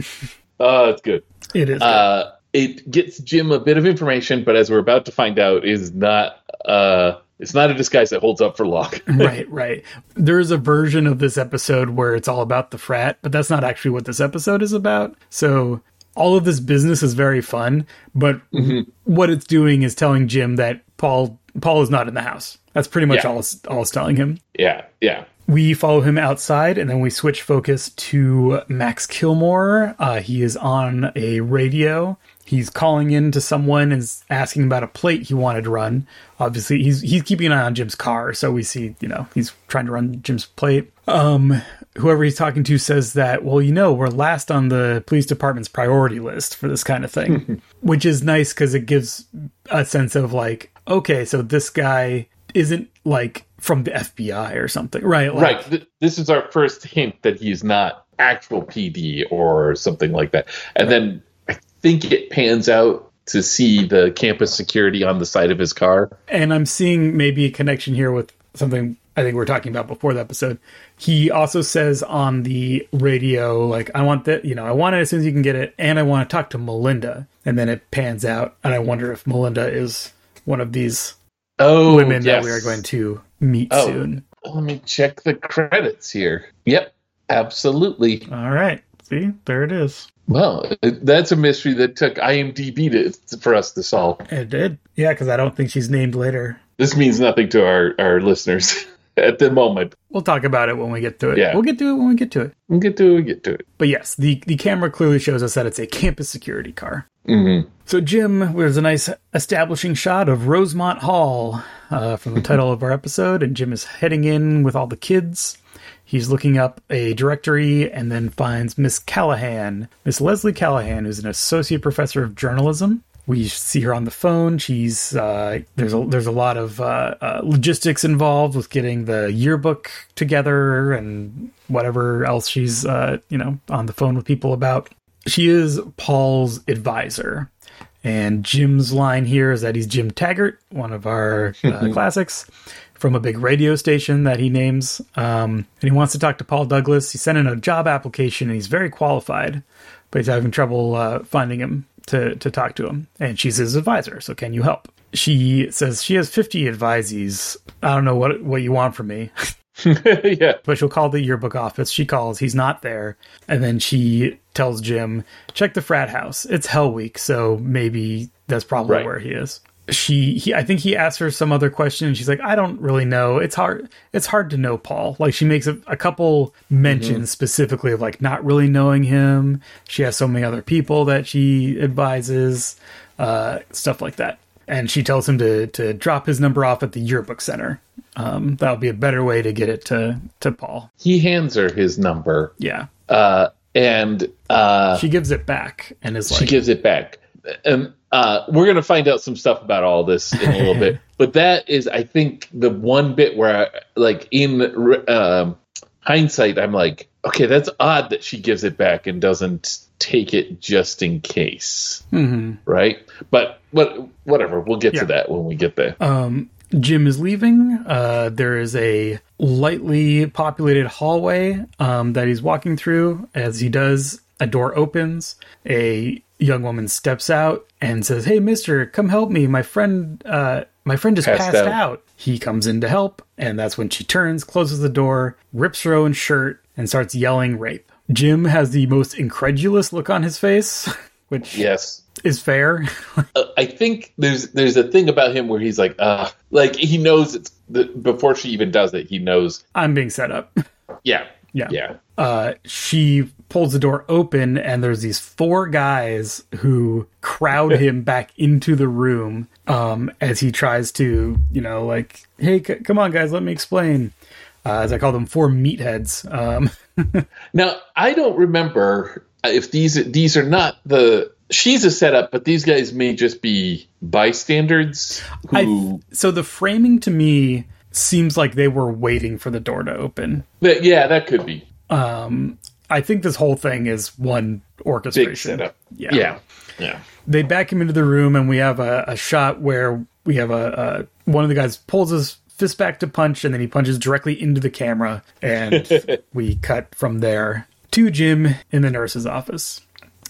Oh, it's good. It is. good. Uh, it gets Jim a bit of information, but as we're about to find out, is not. Uh, it's not a disguise that holds up for long. right, right. There's a version of this episode where it's all about the frat, but that's not actually what this episode is about. So all of this business is very fun, but what it's doing is telling Jim that Paul Paul is not in the house. That's pretty much Yeah. all it's, all it's telling him. yeah, yeah. We follow him outside, and then we switch focus to Max Kilmore. Uh, he is on a radio. He's calling in to someone and asking about a plate he wanted to run. Obviously, he's he's keeping an eye on Jim's car, so we see you know he's trying to run Jim's plate. Um, whoever he's talking to says that well, you know, we're last on the police department's priority list for this kind of thing, which is nice because it gives a sense of like, okay, so this guy isn't like from the FBI or something, right? Like, Right. Th- this is our first hint that he's not actual PD or something like that. And then think it pans out to see the campus security on the side of his car. and I'm seeing maybe a connection here with something I think we are talking about before the episode. He also says on the radio, like, I want that, you know, I want it as soon as you can get it, and I want to talk to Melinda. And then it pans out, and I wonder if Melinda is one of these Oh, women that we are going to meet Oh. soon. Let me check the credits here. Yep, absolutely. All right. See, there it is. Well, that's a mystery that took IMDb to, for us to solve. It did. Yeah, because I don't think she's named later. This means nothing to our, our listeners at the moment. We'll talk about it when we get to it. Yeah. We'll get to it when we get to it. We'll get to it, we'll get to it. But yes, the, the camera clearly shows us that it's a campus security car. Mm-hmm. So, Jim, there's a nice establishing shot of Rosemont Hall uh, from the title of our episode, and Jim is heading in with all the kids. He's looking up a directory and then finds Miss Callahan, Miss Leslie Callahan, who's an associate professor of journalism. We see her on the phone. She's uh, there's a there's a lot of uh, uh, logistics involved with getting the yearbook together and whatever else she's uh, you know on the phone with people about. She is Paul's advisor. And Jim's line here is that he's Jim Taggart, one of our uh, classics, from a big radio station that he names. Um, and he wants to talk to Paul Douglas. He sent in a job application and he's very qualified, but he's having trouble uh, finding him to, to talk to him. And she's his advisor, so can you help? She says she has 50 advisees. I don't know what, what you want from me. yeah. but she'll call the yearbook office. She calls, he's not there. And then she tells Jim, check the frat house. It's Hell Week, so maybe that's probably Right. where he is. She, he, I think he asked her some other question, and she's like, "I don't really know. It's hard. It's hard to know Paul." Like she makes a, a couple mentions specifically of like not really knowing him. She has so many other people that she advises, uh, stuff like that. And she tells him to to drop his number off at the yearbook center. Um, that would be a better way to get it to to Paul. He hands her his number, Yeah. uh, and uh, She gives it back and is like, she gives it back. And uh, we're going to find out some stuff about all this in a little bit. But that is, I think, the one bit where, I, like, in um, hindsight, I'm like, okay, that's odd that she gives it back and doesn't take it just in case. Mhm. Right? But what, whatever. We'll get Yeah. to that when we get there. um, Jim is leaving. Uh, there is a lightly populated hallway um, that he's walking through. As he does, a door opens, a young woman steps out and says, "Hey, Mister, come help me. My friend, uh, my friend just Passed passed, out." out. He comes in to help, and that's when she turns, closes the door, rips her own shirt, and starts yelling rape. Jim has the most incredulous look on his face, which Yes. is fair. Uh, I think there's there's a thing about him where he's like, uh, like he knows it's the, before she even does it, he knows. I'm being set up. Yeah. Yeah. Yeah. Uh, she pulls the door open and there's these four guys who crowd him back into the room um, as he tries to you know like hey c- come on guys let me explain uh, as i call them four meatheads um, Now I don't remember if these these are not the she's a setup, but these guys may just be bystanders who. I, so the framing to me seems like they were waiting for the door to open. That- yeah, that could be um, i think this whole thing is one orchestration big setup. yeah Yeah. Yeah. they back him into the room and we have a, a shot where we have a, a one of the guys pulls his fist back to punch and then he punches directly into the camera and we cut from there to jim in the nurse's office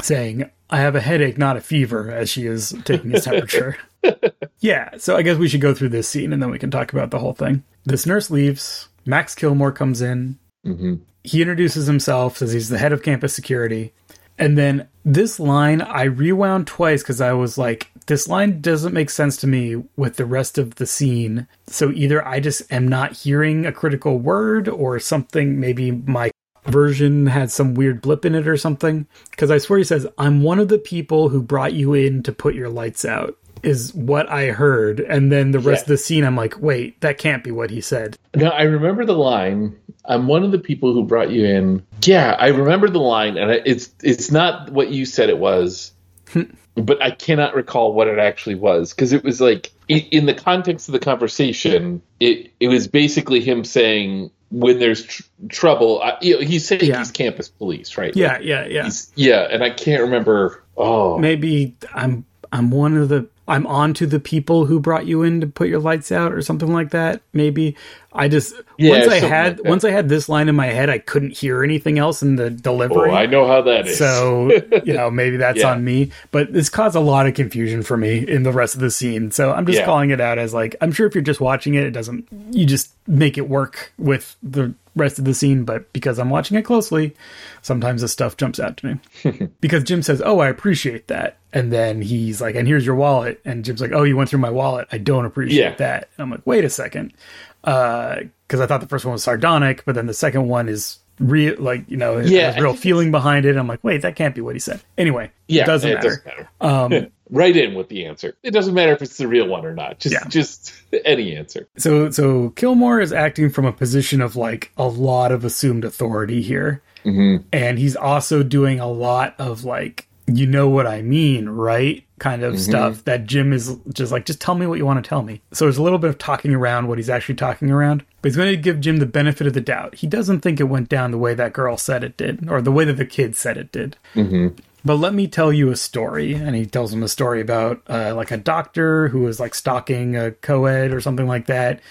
saying i have a headache not a fever as she is taking his temperature yeah so i guess we should go through this scene and then we can talk about the whole thing this nurse leaves max kilmore comes in Mm-hmm. he introduces himself says he's the head of campus security and then this line I rewound twice because I was like, this line doesn't make sense to me with the rest of the scene. So either I just am not hearing a critical word or something, maybe my version had some weird blip in it or something. Because I swear he says, I'm one of the people who brought you in to put your lights out, is what I heard. And then the rest Yeah. of the scene, I'm like, wait, that can't be what he said. Now I remember the line. I'm one of the people who brought you in. Yeah, I remember the line, and it's it's not what you said it was, but I cannot recall what it actually was because it was like in, in the context of the conversation, it it was basically him saying when there's tr- trouble. I, you know, he's saying Yeah. he's campus police, right? Yeah, yeah, yeah. He's- yeah, and I can't remember. Oh, maybe I'm I'm one of the I'm on to the people who brought you in to put your lights out or something like that. Maybe I just Yeah, once I had like once I had this line in my head, I couldn't hear anything else in the delivery. oh, I know how that is. So you know maybe that's Yeah. on me, but this caused a lot of confusion for me in the rest of the scene. So I'm just Yeah. calling it out as like I'm sure if you're just watching it, it doesn't. You just make it work with the rest of the scene, but because I'm watching it closely, sometimes this stuff jumps out to me. because Jim says, "Oh, I appreciate that," and then he's like, "And here's your wallet," and Jim's like, "Oh, you went through my wallet. I don't appreciate Yeah. that." And I'm like, "Wait a second, because I thought the first one was sardonic, but then the second one is." Real, like you know, Yeah, real feeling behind it. I'm like, wait, that can't be what he said. Anyway, yeah, it doesn't it matter. doesn't matter. Um, right in with the answer. It doesn't matter if it's the real one or not. Just Yeah. just any answer. so so Kilmore is acting from a position of like a lot of assumed authority here, mm-hmm. and he's also doing a lot of like, you know what I mean, right? Kind of mm-hmm. stuff that Jim is just like, just tell me what you want to tell me. So there's a little bit of talking around what he's actually talking around, but he's going to give Jim the benefit of the doubt. He doesn't think it went down the way that girl said it did, or the way that the kid said it did. Mm-hmm. But let me tell you a story. And he tells him a story about uh, like a doctor who was like stalking a co ed or something like that.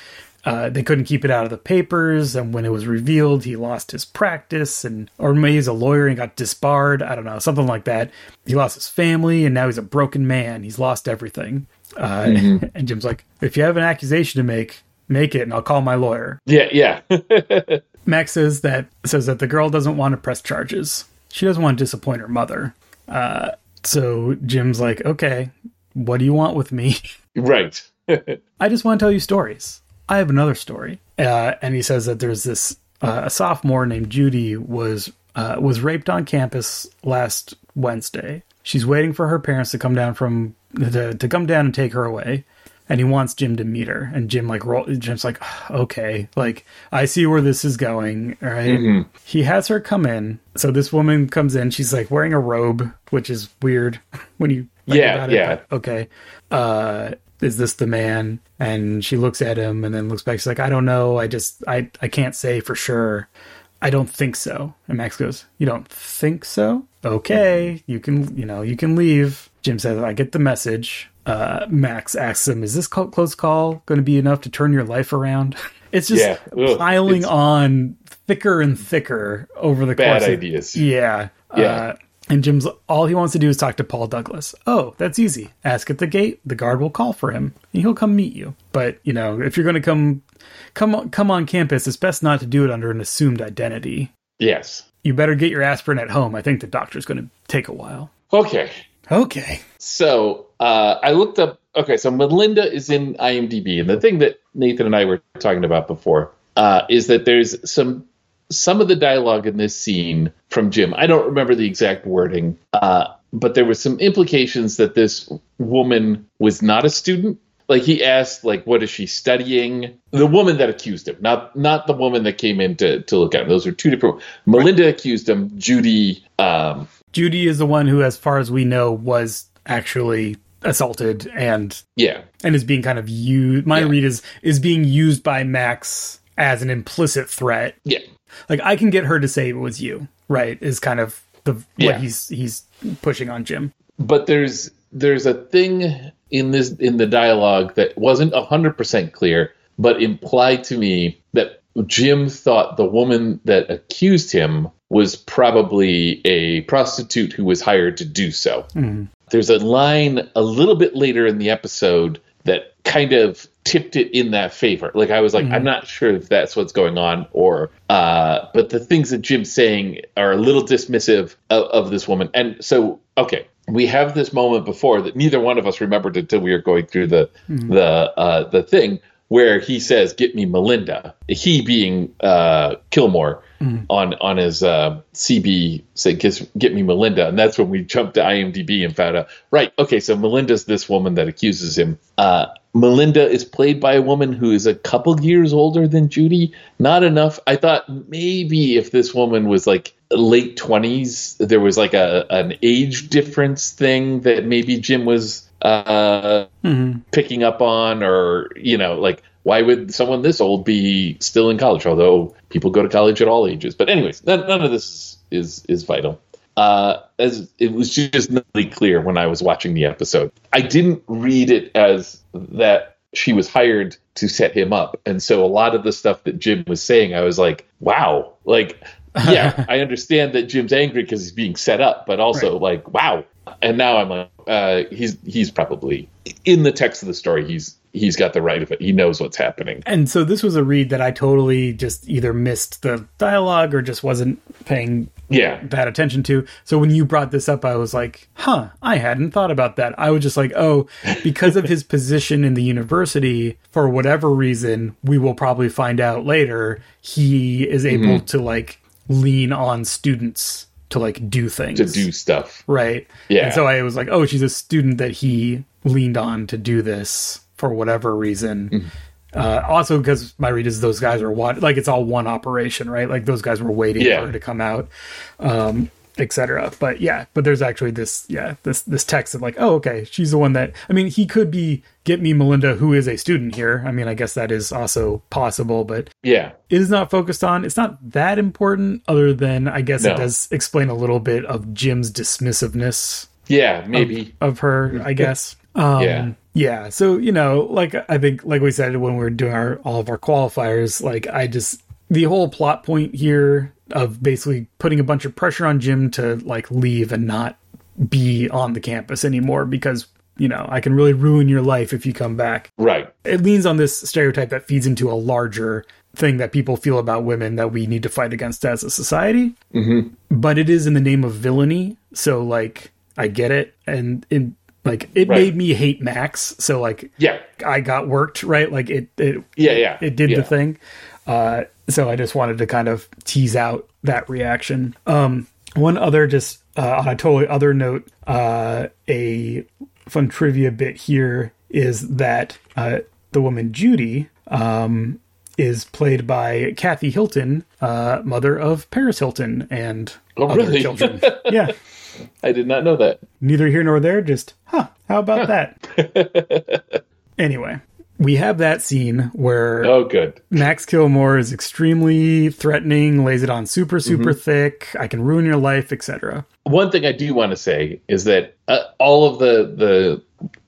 Uh, they couldn't keep it out of the papers, and when it was revealed, he lost his practice, and or maybe he's a lawyer and got disbarred. I don't know, something like that. He lost his family, and now he's a broken man. He's lost everything. Uh, And Jim's like, "If you have an accusation to make, make it, and I'll call my lawyer." Yeah, yeah. Max says that says that the girl doesn't want to press charges. She doesn't want to disappoint her mother. Uh, so Jim's like, okay, what do you want with me? right. I just want to tell you stories. I have another story. Uh, and he says that there's this uh, a sophomore named Judy was uh, was raped on campus last Wednesday. She's waiting for her parents to come down from to, to come down and take her away. And he wants Jim to meet her. And Jim like roll, Jim's like, okay, like I see where this is going. All right? He has her come in. So this woman comes in. She's like wearing a robe, which is weird when you think Yeah, about it, yeah. okay. Uh, is this the man? And she looks at him and then looks back. She's like, I don't know. I just, I, I can't say for sure. I don't think so. And Max goes, You don't think so? Okay. You can, you know, you can leave. Jim says, I get the message. Uh, Max asks him, Is this close call going to be enough to turn your life around? It's just Yeah. Ugh. piling It's- on thicker and thicker over the Bad course. of- ideas. yeah. Yeah. Uh, And Jim's all he wants to do is talk to Paul Douglas. Oh, that's easy. Ask at the gate. The guard will call for him, and he'll come meet you. But you know, if you're going to come, come, come on campus, it's best not to do it under an assumed identity. Yes. You better get your aspirin at home. I think the doctor's going to take a while. Okay. Okay. So uh, I looked up. Okay, so Melinda is in IMDb, and the thing that Nathan and I were talking about before uh, is that there's some some of the dialogue in this scene from Jim. I don't remember the exact wording, uh, but there was some implications that this woman was not a student. Like he asked, like, what is she studying? The woman that accused him, not not the woman that came in to, to look at him. Those are two different. Melinda accused him. Judy um, Judy is the one who, as far as we know, was actually assaulted and yeah, and is being kind of used. My Yeah. read is is being used by Max as an implicit threat. yeah, Like I can get her to say it was you, right? Is kind of the Yeah. what he's he's pushing on Jim. but there's there's a thing in this in the dialogue that wasn't 100% clear but implied to me that Jim thought the woman that accused him was probably a prostitute who was hired to do so. There's a line a little bit later in the episode that kind of tipped it in that favor. Like I was like, I'm not sure if that's what's going on, or uh, but the things that Jim's saying are a little dismissive of, of this woman. And so, okay, we have this moment before that neither one of us remembered until we were going through the the uh, the thing where he says, "Get me Melinda." He being uh, Kilmore on on his uh, CB said, "Get get me Melinda," and that's when we jumped to IMDb and found out. Right, okay, so Melinda's this woman that accuses him. Uh, Melinda is played by a woman who is a couple years older than Judy. Not enough. I thought maybe if this woman was like late twenties, there was like a an age difference thing that maybe Jim was uh, picking up on, or you know, like why would someone this old be still in college? Although people go to college at all ages. But anyways, none, none of this is is vital. Uh, as it was just not really clear when I was watching the episode, I didn't read it as that she was hired to set him up, and so a lot of the stuff that Jim was saying, I was like, wow, like. yeah, I understand that Jim's angry because he's being set up, but also like, wow. And now I'm like, uh, he's he's probably in the text of the story. He's he's got the right of it. He knows what's happening. And so this was a read that I totally just either missed the dialogue or just wasn't paying Yeah, bad attention to. So when you brought this up, I was like, huh, I hadn't thought about that. I was just like, oh, because of his position in the university, for whatever reason, we will probably find out later, he is able to like lean on students to like do things. to do stuff. Right. Yeah. And so I was like, oh, she's a student that he leaned on to do this for whatever reason. Mm-hmm. Uh, also, because my read is those guys are what like it's all one operation, right? Like those guys were waiting Yeah. for her to come out, um, etc. But yeah, but there's actually this yeah this this text of like, oh, okay, she's the one that I mean, he could be get me Melinda, who is a student here. I mean, I guess that is also possible, but Yeah, it is not focused on. It's not that important, other than I guess it does explain a little bit of Jim's dismissiveness yeah, maybe. of her, I guess. Um, Yeah. yeah. So you know, like I think, like we said when we were doing our all of our qualifiers, like I just the whole plot point here of basically putting a bunch of pressure on Jim to like leave and not be on the campus anymore because you know I can really ruin your life if you come back Right. it leans on this stereotype that feeds into a larger thing that people feel about women that we need to fight against as a society. Mm-hmm. But it is in the name of villainy, so like I get it, and in like it Right. made me hate Max. So like Yeah. I got worked right, like it it Yeah. Yeah. it did yeah. the thing. Uh, so I just wanted to kind of tease out that reaction. Um, one other, just uh, on a totally other note, uh, a fun trivia bit here is that uh, the woman Judy um, is played by Kathy Hilton, uh, mother of Paris Hilton and Oh, other really? children. yeah, I did not know that. neither here nor there. Just huh? How about that? anyway, we have that scene where Oh, good. Max Kilmore is extremely threatening, lays it on super, super thick. I can ruin your life, etc. One thing I do want to say is that uh, all of the the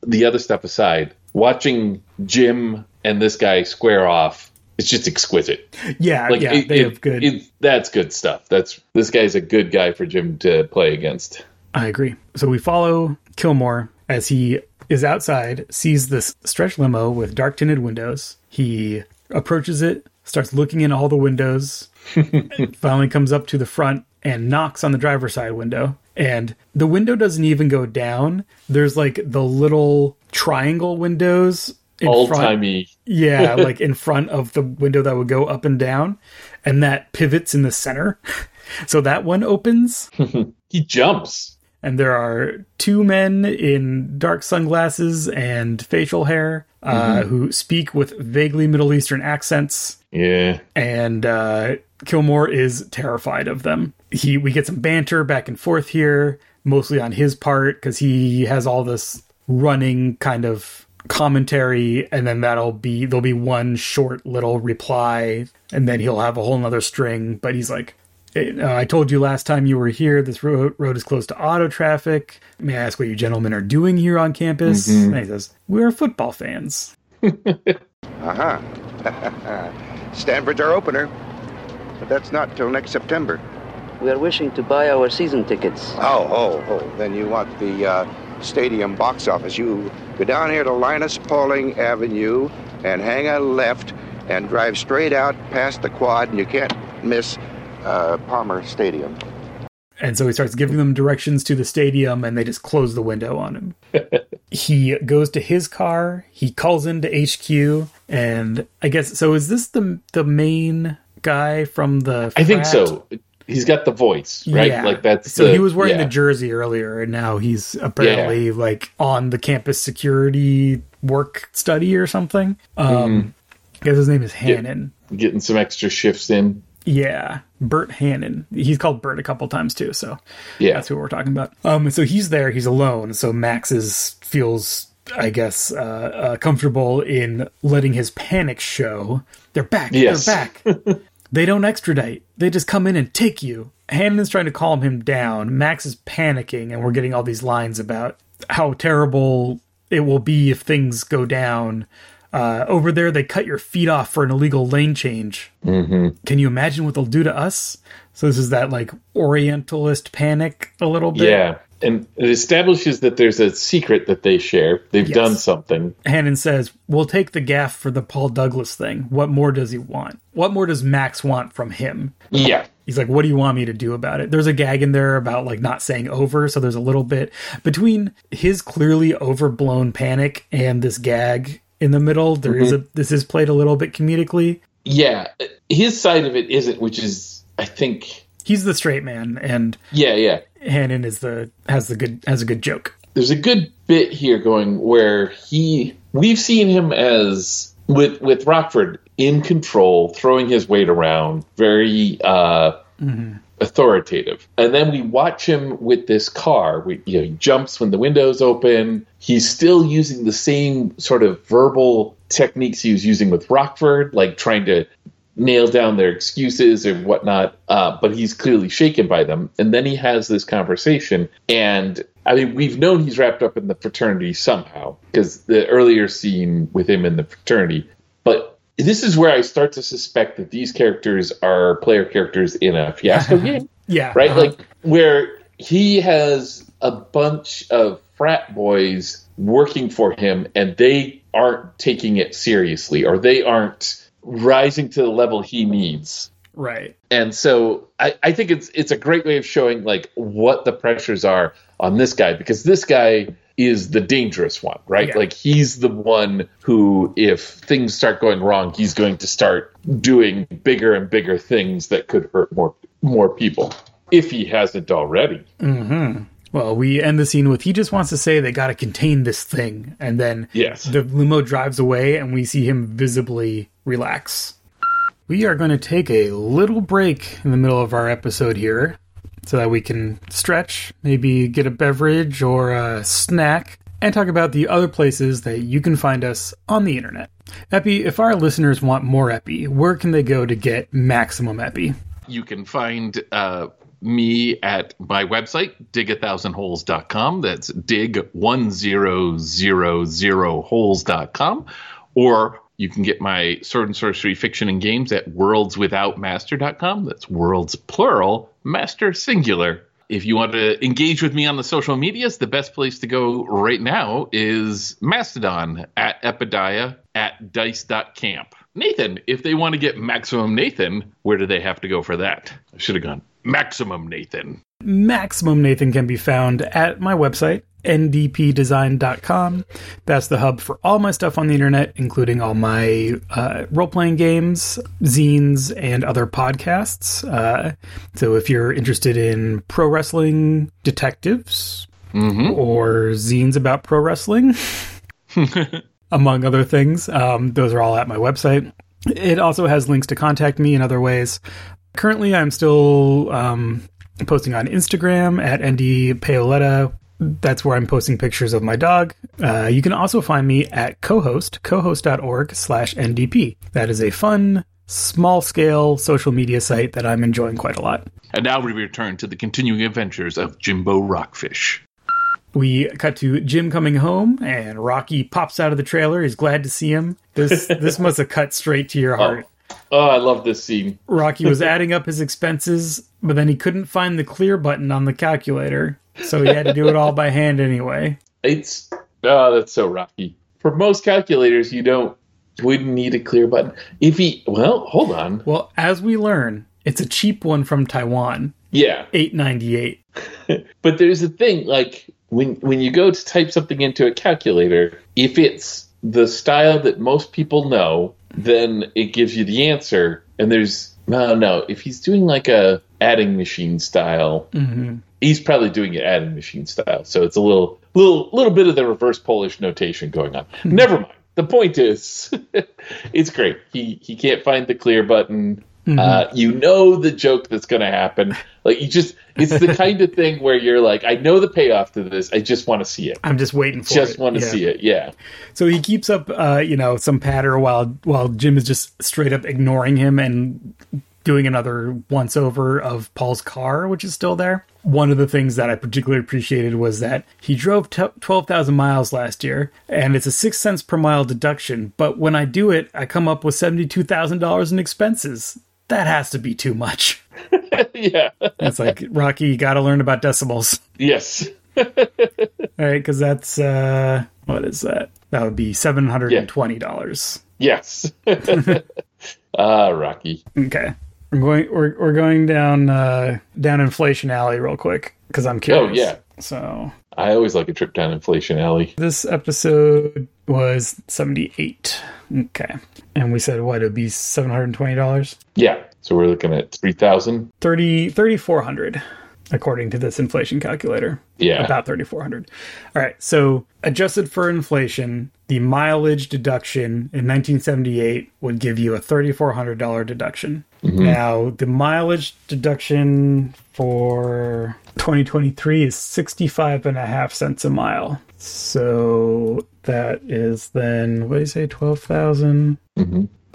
the other stuff aside, watching Jim and this guy square off, it's just exquisite. Yeah, Like yeah, it- they it- have good. it- that's good stuff. That's this guy's a good guy for Jim to play against. I agree. So we follow Kilmore as he is outside, sees this stretch limo with dark tinted windows. He approaches it, starts looking in all the windows, finally comes up to the front and knocks on the driver's side window. And the window doesn't even go down. There's like the little triangle windows Old timey. Yeah, like in front of the window that would go up and down, and that pivots in the center. So that one opens, He jumps. And there are two men in dark sunglasses and facial hair uh, who speak with vaguely Middle Eastern accents. Yeah. And uh, Kilmore is terrified of them. He we get some banter back and forth here, mostly on his part because he has all this running kind of commentary, and then that'll be there'll be one short little reply, and then he'll have a whole nother string. But he's like, "Eh, uh, I told you last time you were here. This road, road is closed to auto traffic. May I ask what you gentlemen are doing here on campus? And he says, We're football fans. Uh huh. Stanford's our opener. But that's not till next September. We are wishing to buy our season tickets. Oh, oh, oh. Then you want the uh, stadium box office. You go down here to Linus Pauling Avenue and hang a left and drive straight out past the quad, and you can't miss uh, Palmer Stadium. And so he starts giving them directions to the stadium and they just close the window on him. he goes to his car, he calls into HQ, and I guess so is this the the main guy from the I think so. He's got the voice, right? Yeah. Like that's so the- he was wearing yeah. the jersey earlier and now he's apparently like on the campus security work study or something. Um Mm-hmm. I guess his name is Hannon. getting some extra shifts in. Yeah, Bert Hannon. He's called Bert a couple times too, so Yeah. that's who we're talking about. Um, so he's there. He's alone. So Max is feels, I guess, uh, uh, comfortable in letting his panic show. They're back. Yes. They're back. they don't extradite. They just come in and take you. Hannon's trying to calm him down. Max is panicking, and we're getting all these lines about how terrible it will be if things go down. Uh, over there, they cut your feet off for an illegal lane change. Mm-hmm. Can you imagine what they'll do to us? So this is that like Orientalist panic a little bit. Yeah. And it establishes that there's a secret that they share. They've Yes. done something. Hannon says, "We'll take the gaff for the Paul Douglas thing. What more does he want? What more does Max want from him?" Yeah. He's like, "What do you want me to do about it?" There's a gag in there about like not saying over, so there's a little bit between his clearly overblown panic and this gag in the middle. There is a this is played a little bit comedically. Yeah. His side of it isn't, which is, I think, He's the straight man, and yeah, yeah. Hannon is the has the good has a good joke. there's a good bit here going where he we've seen him as with with Rockford in control, throwing his weight around, very uh authoritative. And then we watch him with this car. We, you know, he jumps when the windows open. He's still using the same sort of verbal techniques he was using with Rockford, like trying to nail down their excuses or whatnot. Uh, but he's clearly shaken by them. And then he has this conversation. And I mean, we've known he's wrapped up in the fraternity somehow because the earlier scene with him in the fraternity. But this is where I start to suspect that these characters are player characters in a fiasco game Yeah, right? uh-huh. Like where he has a bunch of frat boys working for him and they aren't taking it seriously or they aren't rising to the level he needs. right. And so I, I think it's it's a great way of showing like what the pressures are on this guy because this guy is the dangerous one, right? Yeah. Like he's the one who if things start going wrong, he's going to start doing bigger and bigger things that could hurt more more people if he hasn't already. Mm-hmm. Well, we end the scene with he just wants to say they got to contain this thing, and then Yes. the limo drives away, and we see him visibly relax. We are going to take a little break in the middle of our episode here, so that we can stretch, maybe get a beverage or a snack, and talk about the other places that you can find us on the internet. Eppy, if our listeners want more Eppy, where can they go to get maximum Eppy? You can find uh, me at my website, dig1000holes.com. That's dig1000holes.com. Or you can get my sword and sorcery fiction and games at worldswithoutmaster.com. That's worlds plural, master singular. if you want to engage with me on the social medias, the best place to go right now is Mastodon at Epidiah at dice.camp. Nathan, if they want to get maximum Nathan, where do they have to go for that? I should have gone maximum Nathan. Maximum Nathan can be found at my website, ndpdesign.com. That's the hub for all my stuff on the internet, including all my uh, role playing games, zines, and other podcasts. Uh, so if you're interested in pro wrestling detectives or zines about pro wrestling, among other things, um, those are all at my website. It also has links to contact me in other ways. Currently, I'm still um, posting on Instagram at ND Paoletta. That's where I'm posting pictures of my dog. Uh, you can also find me at cohost, cohost.org slash NDP. That is a fun, small scale social media site that I'm enjoying quite a lot. And now we return to the continuing adventures of Jimbo Rockfish. We cut to Jim coming home, and Rocky pops out of the trailer. He's glad to see him. This this must have cut straight to your heart. Oh, I love this scene. Rocky was adding up his expenses, but then he couldn't find the clear button on the calculator, so he had to do it all by hand anyway. It's oh, that's so rocky. For most calculators, you don't wouldn't need a clear button. If he well, hold on. Well, as we learn, it's a cheap one from Taiwan, Yeah. eight ninety eight. But there's a thing, like when when you go to type something into a calculator, if it's the style that most people know, then it gives you the answer. And there's no no, if he's doing like a adding machine style, mm-hmm. He's probably doing it adding machine style. So it's a little little little bit of the reverse Polish notation going on. Never mind. The point is, it's great. He he can't find the clear button. Uh, you know the joke that's going to happen. Like you just, it's the kind of thing where you're like, I know the payoff to this. I just want to see it. I'm just waiting for it. Just it. want to Yeah. see it. Yeah. So he keeps up, uh, you know, some patter while while Jim is just straight up ignoring him and doing another once over of Paul's car, which is still there. One of the things that I particularly appreciated was that he drove t- 12,000 miles last year, and it's a six cents per mile deduction. But when I do it, I come up with $72,000 in expenses. That has to be too much. yeah. It's like, Rocky, you got to learn about decimals. Yes. All right, because that's, uh, what is that? That would be $720. Yes. Ah, Rocky. Okay. We're going we're, we're going down uh down inflation alley real quick because I'm curious. Oh, yeah. So I always like a trip down Inflation Alley. this episode was 78. Okay. And we said what it'd be $720? Yeah. So we're looking at 3,000. 30 3400 according to this inflation calculator. Yeah. About 3400. All right. So adjusted for inflation, the mileage deduction in 1978 would give you a $3400 deduction. Mm-hmm. Now, the mileage deduction for 2023 is 65 and a half cents a mile. So that is then, what do you say, 12,000?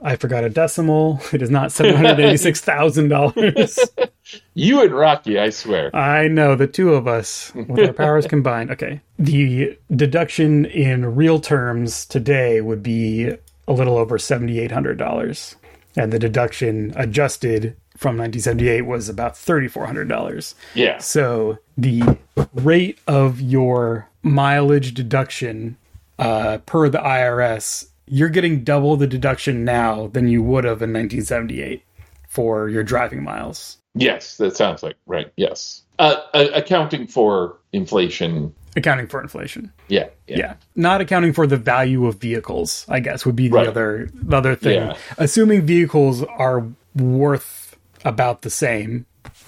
I forgot a decimal. It is not $786,000. You and Rocky, I swear. I know the two of us with our powers combined. Okay. The deduction in real terms today would be a little over $7,800. And the deduction adjusted from 1978 was about $3,400. Yeah. So the rate of your mileage deduction uh, per the IRS, you're getting double the deduction now than you would have in 1978 for your driving miles. Yes. That sounds like right. Yes. Uh, uh, accounting for inflation. Accounting for inflation. Yeah. Yeah. Yeah. Not accounting for the value of vehicles, I guess, would be the Right. other the other thing. Yeah. Assuming vehicles are worth about the same,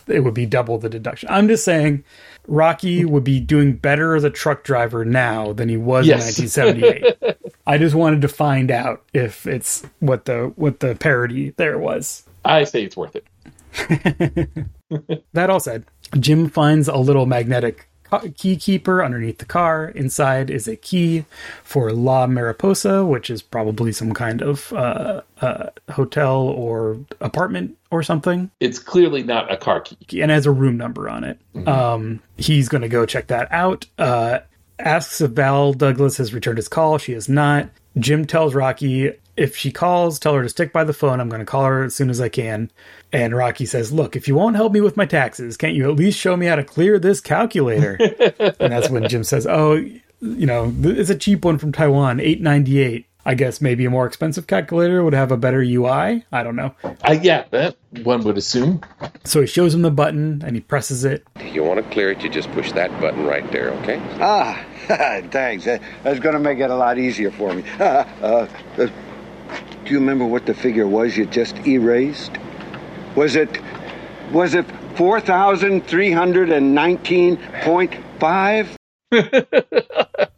it would be double the deduction. I'm just saying Rocky would be doing better as a truck driver now than he was Yes. in 1978. I just wanted to find out if it's what the what the parody there was. I say it's worth it. That all said, Jim finds a little magnetic key keeper underneath the car. Inside is a key for La Mariposa, which is probably some kind of uh, uh, hotel or apartment or something, It's clearly not a car key. and has a room number on it. Um, he's going to go check that out. Uh, asks if Val Douglas has returned his call. She has not. Jim tells Rocky if she calls, tell her to stick by the phone. I'm going to call her as soon as I can. And Rocky says, Look, if you won't help me with my taxes, can't you at least show me how to clear this calculator? and that's when Jim says, Oh, you know, it's a cheap one from Taiwan, 898. I guess maybe a more expensive calculator would have a better UI. I don't know. I yeah, that one would assume. So he shows him the button and he presses it. You want to clear it, you just push that button right there, okay? Ah, thanks. That's going to make it a lot easier for me. Uh, uh, uh, do you remember what the figure was you just erased? Was it was it 4319.5?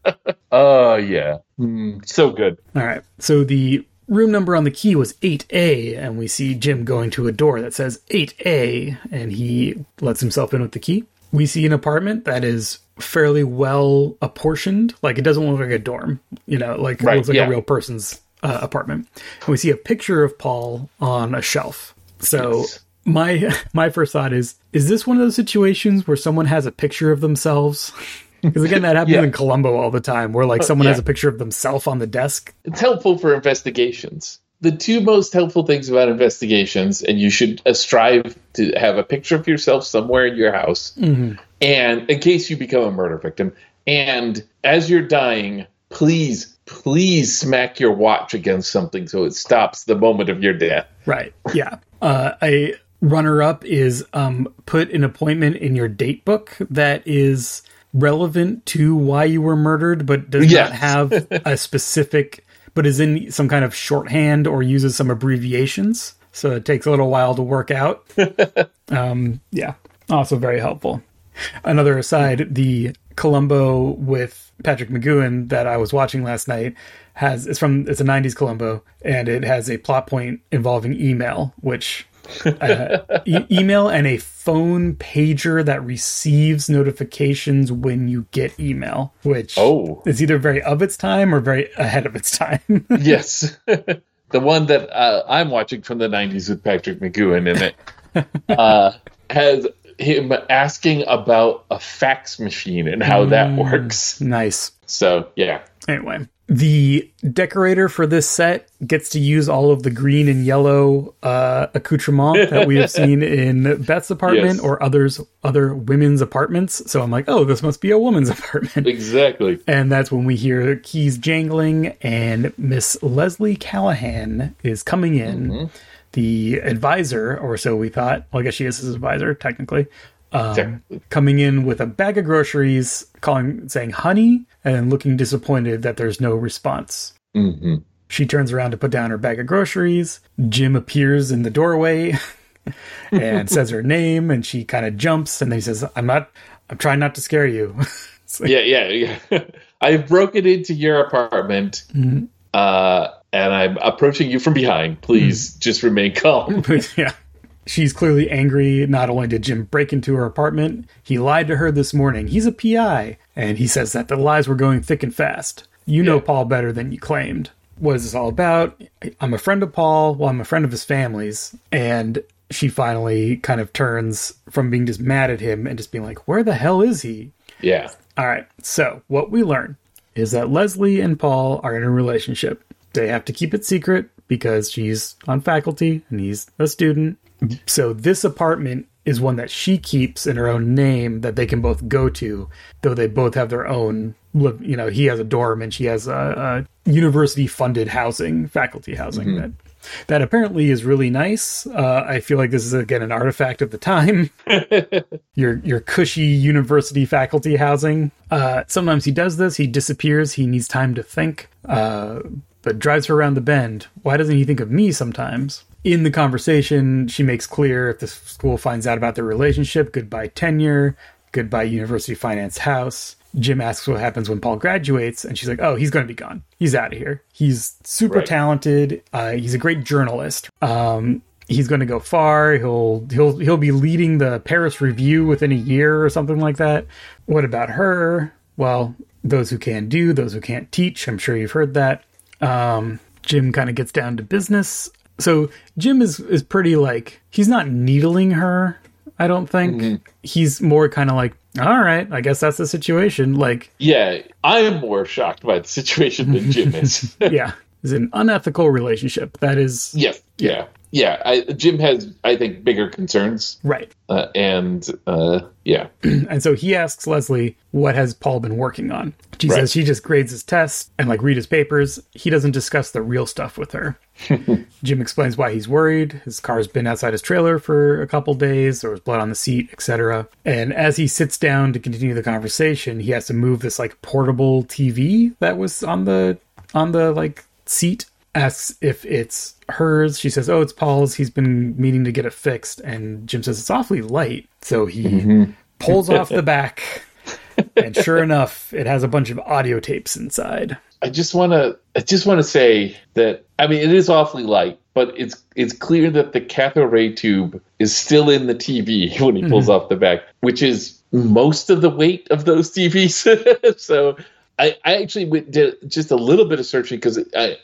Oh yeah, Hmm, so good. All right. So the room number on the key was 8A, and we see Jim going to a door that says 8A, and he lets himself in with the key. We see an apartment that is fairly well apportioned. Like it doesn't look like a dorm, you know, like Right, it looks like yeah. a real person's uh, apartment. And we see a picture of Paul on a shelf. So Yes. my my first thought is: is this one of those situations where someone has a picture of themselves? Because again, that happens Yeah. in Columbo all the time, where like someone has yeah. a picture of themselves on the desk. It's helpful for investigations. The two most helpful things about investigations, and you should uh, strive to have a picture of yourself somewhere in your house, and in case you become a murder victim, and as you're dying, please, please smack your watch against something so it stops the moment of your death. Right. Yeah. Uh, a runner up is um, put an appointment in your date book that is relevant to why you were murdered, but does Yes. not have a specific, but is in some kind of shorthand or uses some abbreviations. So it takes a little while to work out. um, yeah. Also very helpful. Another aside, the Columbo with Patrick McGoohan that I was watching last night has it's from it's a 90s Columbo and it has a plot point involving email which uh, e- email and a phone pager that receives notifications when you get email which Oh. is either very of its time or very ahead of its time yes. the one that uh, I'm watching from the 90s with Patrick McGoohan in it uh, has him asking about a fax machine and how that works. nice So, yeah. Anyway, the decorator for this set gets to use all of the green and yellow uh, accoutrement that we have seen in Beth's apartment Yes. or others other women's apartments. So I'm like, oh, this must be a woman's apartment. Exactly. And that's when we hear keys jangling, and Miss Leslie Callahan is coming in, the advisor, or so we thought. Well, I guess she is his advisor, technically. Um, Technically. coming in with a bag of groceries, calling, saying "honey," and looking disappointed that there's no response. hmm She turns around to put down her bag of groceries. Jim appears in the doorway and says her name, and she kind of jumps, and then he says, "I'm not. I'm trying not to scare you." Like- Yeah, yeah, yeah. I've broken into your apartment uh, and I'm approaching you from behind. Please hmm. just remain calm. yeah. She's clearly angry. Not only did Jim break into her apartment, he lied to her this morning. He's a PI, and he says that the lies were going thick and fast. You know Yeah. Paul better than you claimed. What is this all about? I'm a friend of Paul. Well, I'm a friend of his family's. And she finally kind of turns from being just mad at him and just being like, where the hell is he? Yeah. All right. So, what we learn is that Leslie and Paul are in a relationship. They have to keep it secret because she's on faculty and he's a student. So, this apartment is one that she keeps in her own name that they can both go to, though they both have their own. You know, he has a dorm and she has a, a university funded housing, faculty housing that. That apparently is really nice. Uh, I feel like this is again an artifact of the time your your cushy university faculty housing. Uh, sometimes he does this. He disappears. He needs time to think. Uh, but drives her around the bend. Why doesn't he think of me sometimes? In the conversation, she makes clear if the school finds out about their relationship, goodbye tenure, goodbye university finance house. Jim asks what happens when Paul graduates, and she's like, "Oh, he's going to be gone. He's out of here. He's super Right. talented. Uh, he's a great journalist. Um, he's going to go far. He'll he'll he'll be leading the Paris Review within a year or something like that. What about her? Well, those who can do, those who can't teach. I'm sure you've heard that. Um, Jim kind of gets down to business. So Jim is is pretty like he's not needling her. I don't think he's more kind of like, all right, I guess that's the situation. Like, Yeah. I'm more shocked by the situation than Jim is. yeah. is an unethical relationship. That is Yes. Yeah. Yeah. I, Jim has, I think, bigger concerns. right. Uh, and uh, yeah. And so he asks Leslie, what has Paul been working on? She Right. says she just grades his tests and like read his papers. He doesn't discuss the real stuff with her. Jim explains why he's worried. His car's been outside his trailer for a couple days. There was blood on the seat, etc. And as he sits down to continue the conversation, he has to move this like portable TV that was on the on the like seat. Asks if it's hers. She says, "Oh, it's Paul's. He's been meaning to get it fixed." And Jim says, "It's awfully light." So he mm-hmm. pulls off the back, and sure enough, it has a bunch of audio tapes inside. I just want to I just want to say that I mean it is awfully light, but it's it's clear that the cathode ray tube is still in the TV when he pulls mm-hmm. off the back, which is most of the weight of those TVs. so I, I actually went, did just a little bit of searching because I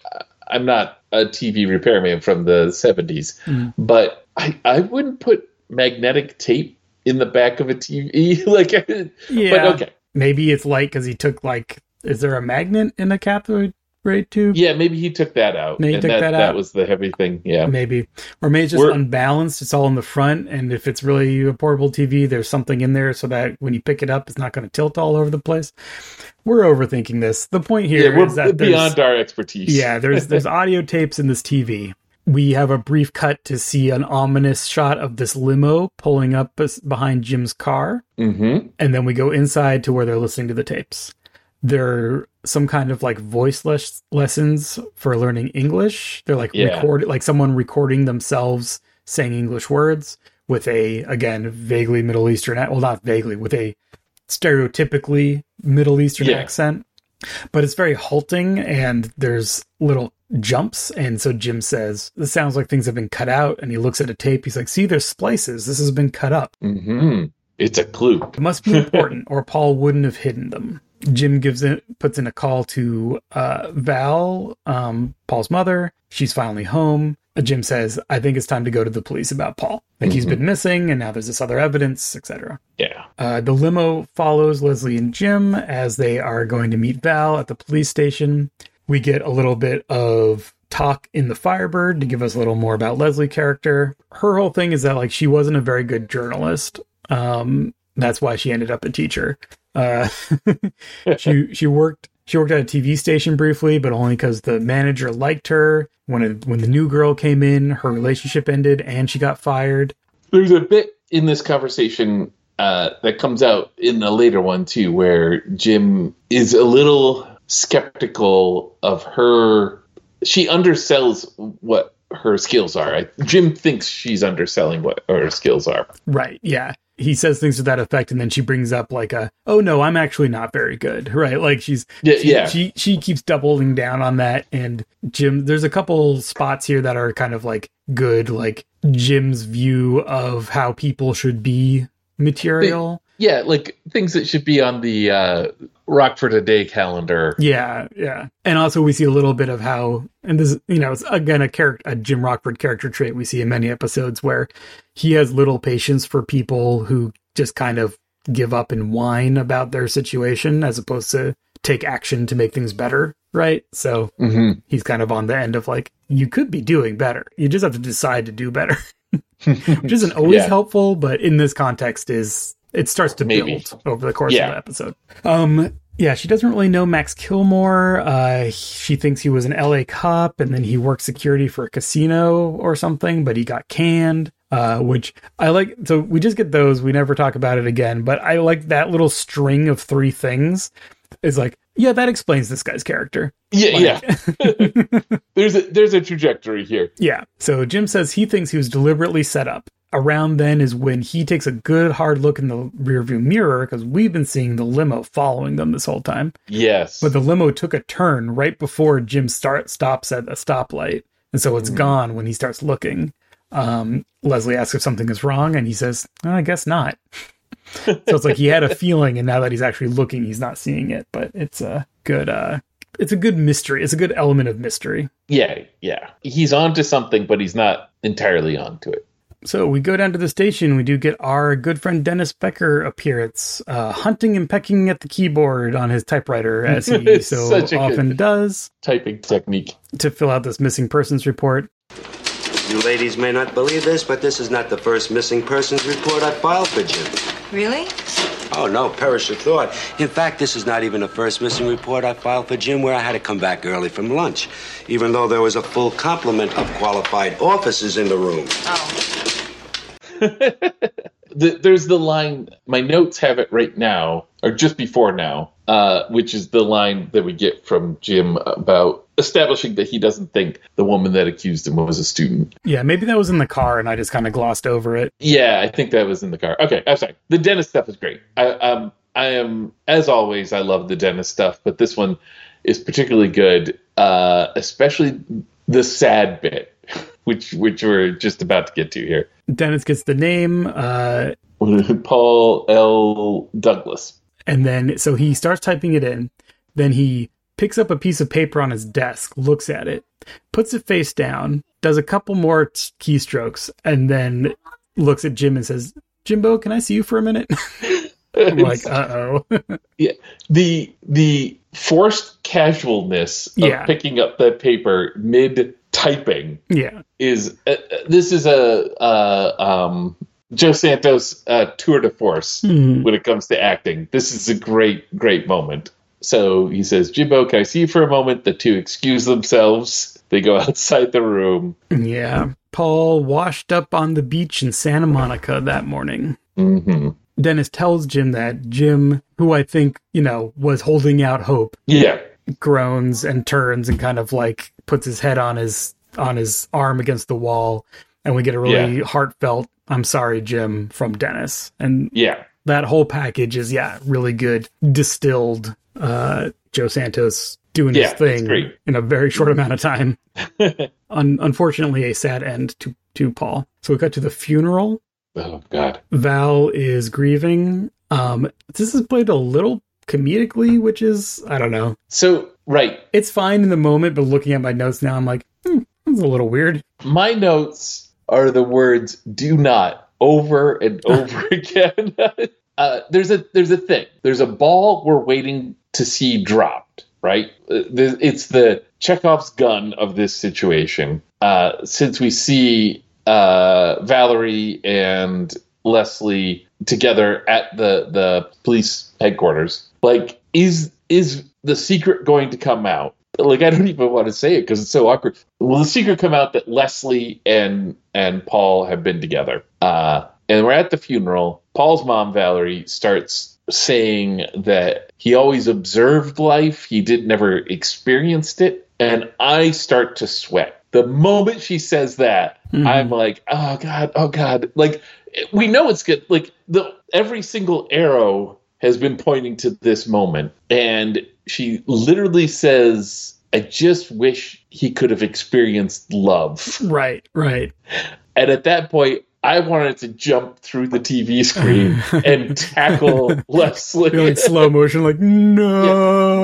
I'm not a TV repairman from the 70s, mm-hmm. but I I wouldn't put magnetic tape in the back of a TV like Yeah. but okay. Maybe it's light because he took like. Is there a magnet in a cathode ray tube? Yeah, maybe he took that out. Maybe he took that, that that was the heavy thing. Yeah. Maybe, or maybe it's just We're- unbalanced. It's all in the front, and if it's really a portable TV, there's something in there so that when you pick it up, it's not going to tilt all over the place. We're overthinking this. The point here Yeah, is that beyond our expertise. Yeah, there's there's audio tapes in this TV. We have a brief cut to see an ominous shot of this limo pulling up behind Jim's car, Mm-hmm. and then we go inside to where they're listening to the tapes. They're some kind of like voice les- lessons for learning English. They're like Yeah. record like someone recording themselves saying English words with a again vaguely Middle Eastern well not vaguely with a stereotypically Middle Eastern Yeah. accent but it's very halting and there's little jumps. And so jim says this sounds like things have been cut out. And he looks at a tape. He's like see there's splices. This has been cut up. Mm-hmm. It's a clue. it must be important or paul wouldn't have hidden them. Jim gives it puts in a call to uh, val um, paul's mother. She's finally home jim says i think it's time to go to the police about paul like he's been missing and now there's this other evidence etc Yeah. uh, the limo follows Leslie and Jim as they are going to meet Val at the police station. We get a little bit of talk in the Firebird to give us a little more about Leslie character. Her whole thing is that like she wasn't a very good journalist. Um, that's why she ended up a teacher. Uh, she she worked she worked at a TV station briefly, but only because the manager liked her. When it, when the new girl came in, her relationship ended and she got fired. There's a bit in this conversation uh, that comes out in the later one too, where Jim is a little skeptical of her. She undersells what her skills are. I, Jim thinks she's underselling what her skills are. Right. Yeah. He says things to that effect, and then she brings up like a, "Oh no, I'm actually not very good." Right. Like she's Yeah, she, yeah. She she keeps doubling down on that, and Jim. There's a couple spots here that are kind of like good, like Jim's view of how people should be material. Yeah, like things that should be on the uh, Rockford a Day calendar. Yeah, yeah. And also we see a little bit of how and this you know, it's again a character a Jim Rockford character trait we see in many episodes where he has little patience for people who just kind of give up and whine about their situation as opposed to take action to make things better, right? So Mm-hmm. he's kind of on the end of like you could be doing better. You just have to decide to do better. Which isn't always Yeah. helpful, but in this context is it starts to Maybe. build over the course Yeah. of the episode. Um yeah, she doesn't really know Max Kilmore. Uh, she thinks he was an LA cop and then he worked security for a casino or something, but he got canned. Uh, which I like. So we just get those. We never talk about it again, but I like that little string of three things. Is like, yeah, that explains this guy's character. Yeah, Like- yeah. there's a there's a trajectory here. Yeah. So Jim says he thinks he was deliberately set up. Around then is when he takes a good hard look in the rearview mirror because we've been seeing the limo following them this whole time. Yes. But the limo took a turn right before Jim start stops at a stoplight, and so it's gone when he starts looking. Um, Leslie asks if something is wrong, and he says, "I guess not." so it's like he had a feeling, and now that he's actually looking, he's not seeing it. But it's a good, uh, it's a good mystery. It's a good element of mystery. yeah, yeah. He's onto something, but he's not entirely onto it. So we go down to the station. We do get our good friend Dennis Becker appearance, uh, hunting and pecking at the keyboard on his typewriter, as he so Such a good- often does, Typing technique. to fill out this missing persons report. You ladies may not believe this, but this is not the first missing persons report I've filed for Jim. Really? Oh, no, perish the thought. In fact, this is not even the first missing report I filed for Jim where I had to come back early from lunch, even though there was a full complement of qualified officers in the room. Oh. the, there's the line my notes have it right now or just before now uh, which is the line that we get from jim about establishing that he doesn't think the woman that accused him was a student. Yeah, maybe that was in the car, and I just kind of glossed over it. yeah i think that was in the car. Okay i'm sorry. The dentist stuff is great. I um i am as always i love the dentist stuff but this one is particularly good uh especially the sad bit which which we're just about to get to here Dennis gets the name, uh, paul l douglas and then so he starts typing it in. Then he picks up a piece of paper on his desk, looks at it, puts it face down, does a couple more t- keystrokes, and then looks at Jim and says, "Jimbo, can I see you for a minute?" I'm like, uh oh. yeah the the forced casualness of Yeah. picking up that paper mid typing yeah, is uh, uh, this is a uh, um Joe Santos uh, tour de force Mhm. when it comes to acting. This is a great great moment. So he says, "Jimbo, can I see you for a moment?" The two excuse themselves. They go outside the room. yeah. Paul washed up on the beach in Santa Monica that morning. hmm Dennis tells Jim that Jim, who I think you know was holding out hope, Yeah, groans and turns and kind of like puts his head on his on his arm against the wall and we get a really heartfelt i'm sorry jim from dennis. And yeah, that whole package is yeah really good distilled uh joe santos doing Yeah, his thing in a very short amount of time. Un- unfortunately a sad end to to paul. So we got to the funeral. Oh God. val is grieving. Um this is played a little comedically which is i don't know So right, it's fine in the moment, but looking at my notes now, I'm like, hmm, that's a little weird. my notes are the words "do not" over and over again. uh, there's a there's a thing. There's a ball we're waiting to see dropped. Right. Uh, It's the Chekhov's gun of this situation. Uh, since we see uh, Valerie and Leslie together at the the police headquarters, like is is the secret going to come out? like I don't even want to say it because it's so awkward. Will the secret come out that Leslie and and Paul have been together? Uh, and we're at the funeral. Paul's mom, Valerie, starts saying that he always observed life. He did never experienced it, and I start to sweat. The moment she says that, Mhm. I'm like, oh god, oh god. Like we know it's good. Like the every single arrow has been pointing to this moment, and she literally says, "I just wish he could have experienced love." Right, right. And at that point, I wanted to jump through the TV screen and tackle Leslie. You're like slow motion, like, no.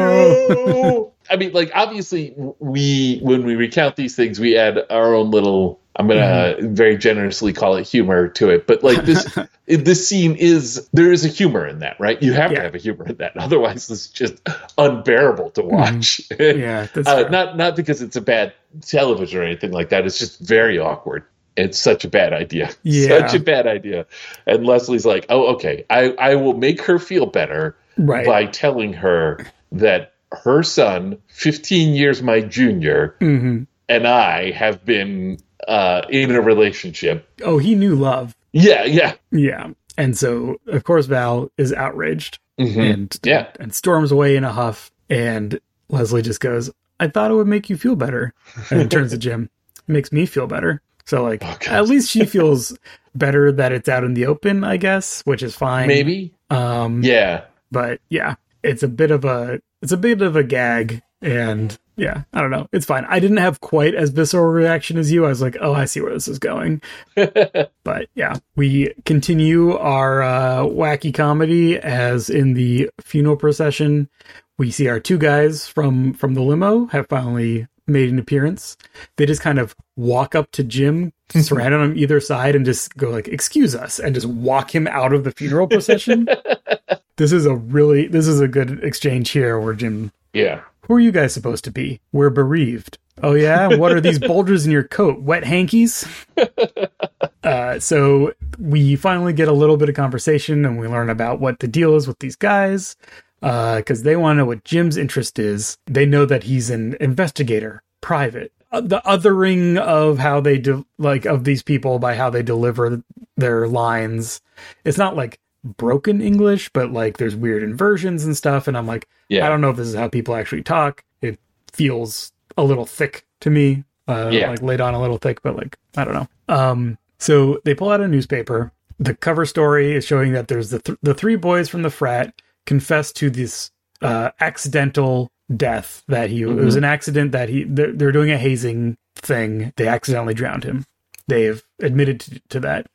I mean, like obviously, we when we recount these things, we add our own little. I'm gonna very generously call it humor to it, but like this, this scene is there is a humor in that, right? You have Yeah. to have a humor in that, otherwise, it's just unbearable to watch. Yeah, that's uh, not not because it's a bad television or anything like that. It's just very awkward. It's such a bad idea. Yeah. Such a bad idea. And Leslie's like, "Oh, okay. I I will make her feel better Right. by telling her that her son, 15 years my junior, hmm and I have been uh, in a relationship. Oh, he knew love. Yeah, yeah. Yeah. And so, of course, Val is outraged Mhm. and Yeah. and storms away in a huff. And Leslie just goes, "I thought it would make you feel better," and turns to Jim, "It makes me feel better." So, like, Oh, at least she feels better that it's out in the open, I guess, which is fine. Maybe. Um, Yeah. but yeah, it's a bit of a it's a bit of a gag, and yeah, I don't know, it's fine. I didn't have quite as visceral reaction as you. I was like, oh, I see where this is going. but yeah, we continue our uh, wacky comedy as in the funeral procession. We see our two guys from from the limo have finally made an appearance. They just kind of walk up to Jim surround him on either side and just go like, "Excuse us," and just walk him out of the funeral procession. this is a really this is a good exchange here where Jim Yeah. who are you guys supposed to be? We're bereaved. Oh yeah, what are these bulges in your coat? Wet hankies? uh, so we finally get a little bit of conversation, and we learn about what the deal is with these guys because they want to know what Jim's interest is. They know that he's an investigator, private. Uh, the othering of how they do, like of these people by how they deliver their lines. It's not like broken English, but like there's weird inversions and stuff. And I'm like, Yeah. I don't know if this is how people actually talk. It feels a little thick to me, uh, Yeah. like laid on a little thick, but like I don't know. Um, so they pull out a newspaper. The cover story is showing that there's the th- the three boys from the frat confess to this uh, accidental death that he it was an accident that he they're, they're doing a hazing thing. They accidentally drowned him. They've admitted to, to that.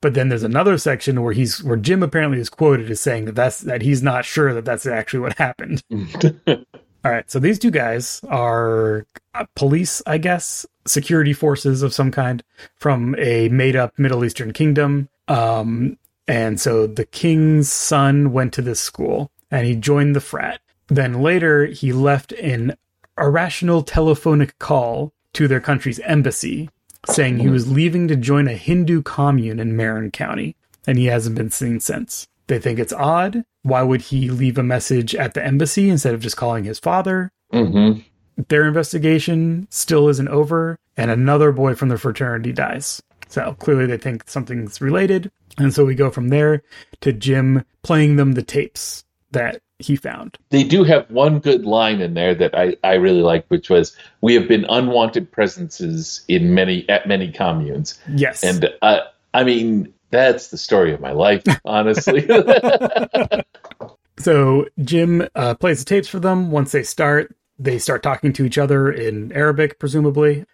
But then there's another section where he's where Jim apparently is quoted as saying that that's that he's not sure that that's actually what happened. All right, so these two guys are uh, police, I guess, security forces of some kind from a made-up Middle Eastern kingdom. Um, and so the king's son went to this school and he joined the frat. Then later, he left an irrational telephonic call to their country's embassy, saying he was leaving to join a Hindu commune in Marin County, and he hasn't been seen since. They think it's odd. Why would he leave a message at the embassy instead of just calling his father? Mm-hmm. Their investigation still isn't over, and another boy from the fraternity dies. So clearly they think something's related. And so we go from there to Jim playing them the tapes that he found. They do have one good line in there that I, I really like, which was, "We have been unwanted presences in many at many communes." Yes. And uh, I mean, that's the story of my life, honestly. So Jim uh, plays the tapes for them. Once they start, they start talking to each other in Arabic, presumably,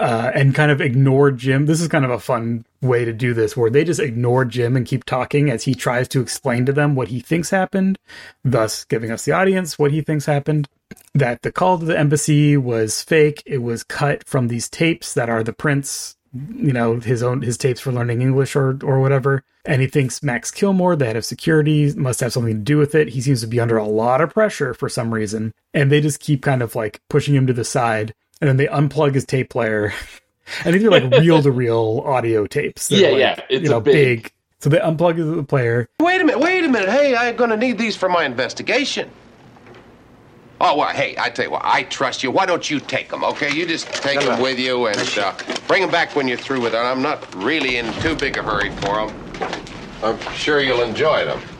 uh, and kind of ignore Jim. This is kind of a fun way to do this, where they just ignore Jim and keep talking as he tries to explain to them what he thinks happened, thus giving us the audience what he thinks happened. That the call to the embassy was fake. It was cut from these tapes that are the prince you know his own his tapes for learning English or or whatever. And he thinks Max Kilmore, the head of security, must have something to do with it. He seems to be under a lot of pressure for some reason, and they just keep kind of like pushing him to the side. And then they unplug his tape player, and these are like reel to reel audio tapes. They're Yeah, like, yeah, it's you a know big- big. So they unplug the player. Wait a minute, wait a minute. Hey, I'm gonna need these for my investigation. Oh, well, hey, I tell you what, I trust you. Why don't you take them, okay? You just take them with you and uh, bring them back when you're through with it. I'm not really in too big a hurry for them. I'm sure you'll enjoy them.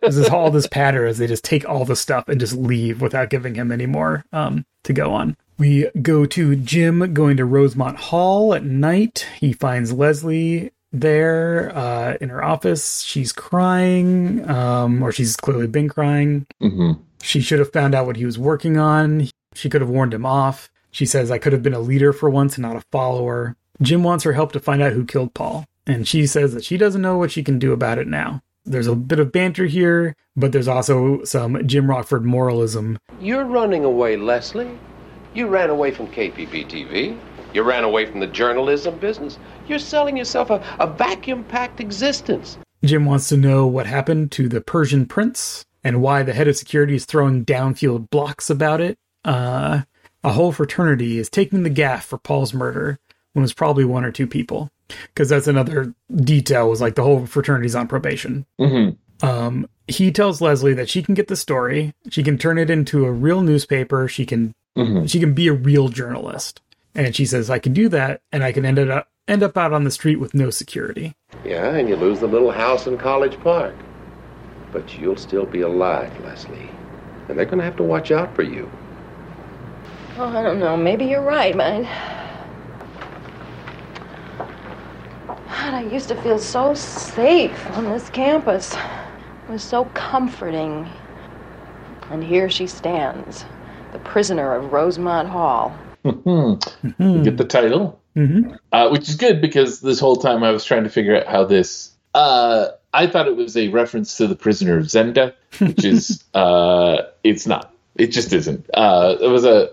This is all this patter as they just take all the stuff and just leave without giving him any more um, to go on. We go to Jim going to Rosemont Hall at night. He finds Leslie there uh, in her office. She's crying, um, or she's clearly been crying. hmm She should have found out what he was working on. She could have warned him off. She says, I could have been a leader for once and not a follower. Jim wants her help to find out who killed Paul. And she says that she doesn't know what she can do about it now. There's a bit of banter here, but there's also some Jim Rockford moralism. You're running away, Leslie. You ran away from KPP TV. You ran away from the journalism business. You're selling yourself a, a vacuum packed existence. Jim wants to know what happened to the Persian prince and why the head of security is throwing downfield blocks about it. Uh, a whole fraternity is taking the gaff for Paul's murder when it was probably one or two people. Because that's another detail was like the whole fraternity's on probation. hmm Um, he tells Leslie that she can get the story, she can turn it into a real newspaper, she can Mhm. she can be a real journalist. And she says, I can do that, and I can end up end up out on the street with no security. Yeah, and you lose the little house in College Park. But you'll still be alive, Leslie. And they're going to have to watch out for you. Oh, I don't know. Maybe you're right, but. God, I used to feel so safe on this campus. It was so comforting. And here she stands, the prisoner of Rosemont Hall. You get the title, Mm-hmm. uh, which is good because this whole time I was trying to figure out how this. Uh, I thought it was a reference to the prisoner of Zenda, which is uh, it's not. It just isn't. Uh, it was a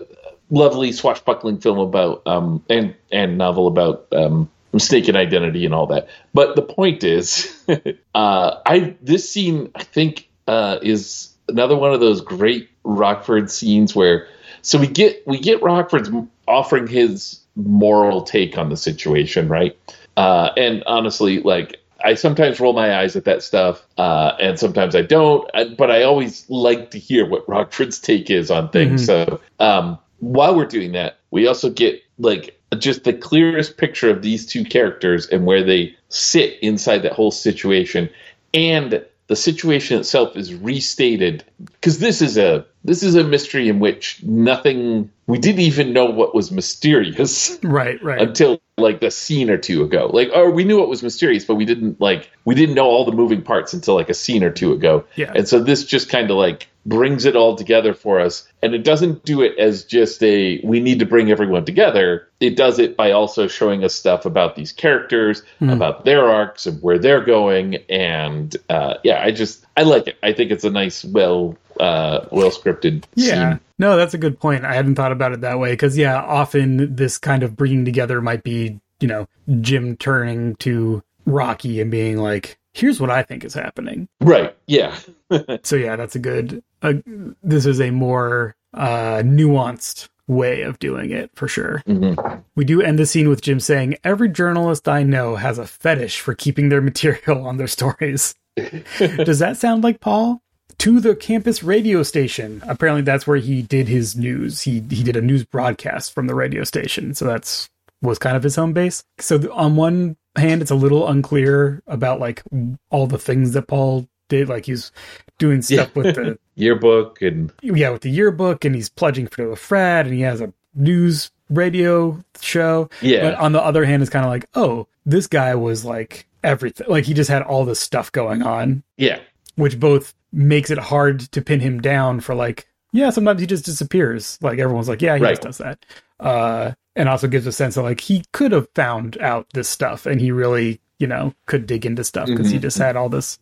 lovely swashbuckling film about um and and novel about um mistaken identity and all that. But the point is, uh, I this scene I think uh, is another one of those great Rockford scenes where so we get we get Rockford's offering his moral take on the situation, right? Uh, and honestly, like I sometimes roll my eyes at that stuff, uh, and sometimes I don't. But I always like to hear what Rockford's take is on things. Mm-hmm. So um, while we're doing that, we also get like just the clearest picture of these two characters and where they sit inside that whole situation, and the situation itself is restated because this is a this is a mystery in which nothing we didn't even know what was mysterious right right. until like a scene or two ago. Like or we knew what was mysterious but we didn't like we didn't know all the moving parts until like a scene or two ago. Yeah. And so this just kind of like brings it all together for us. And it doesn't do it as just a we need to bring everyone together. It does it by also showing us stuff about these characters mm. about their arcs and where they're going. And uh, yeah i just i like it. I think it's a nice well uh, well scripted yeah scene. no that's a good point i hadn't thought about it that way because yeah often this kind of bringing together might be you know jim turning to rocky and being like here's what i think is happening right yeah so yeah that's a good uh, this is a more uh nuanced way of doing it for sure. Mm-hmm. We do end the scene with Jim saying, Every journalist I know has a fetish for keeping their material on their stories. Does that sound like Paul? To the campus radio station. Apparently, that's where he did his news. He he did a news broadcast from the radio station, so that's was kind of his home base. So on one hand, it's a little unclear about like all the things that Paul did. Like he's doing stuff yeah. with the yearbook and yeah, with the yearbook, and he's pledging for a frat, and he has a news radio show. Yeah. But on the other hand, it's kind of like, oh, this guy was like everything. Like he just had all this stuff going on. Yeah. Which both makes it hard to pin him down for like, yeah, sometimes he just disappears. Like everyone's like, yeah, he right. just does that. Uh, and also gives a sense of like he could have found out this stuff and he really you know could dig into stuff because mm-hmm. he just had all this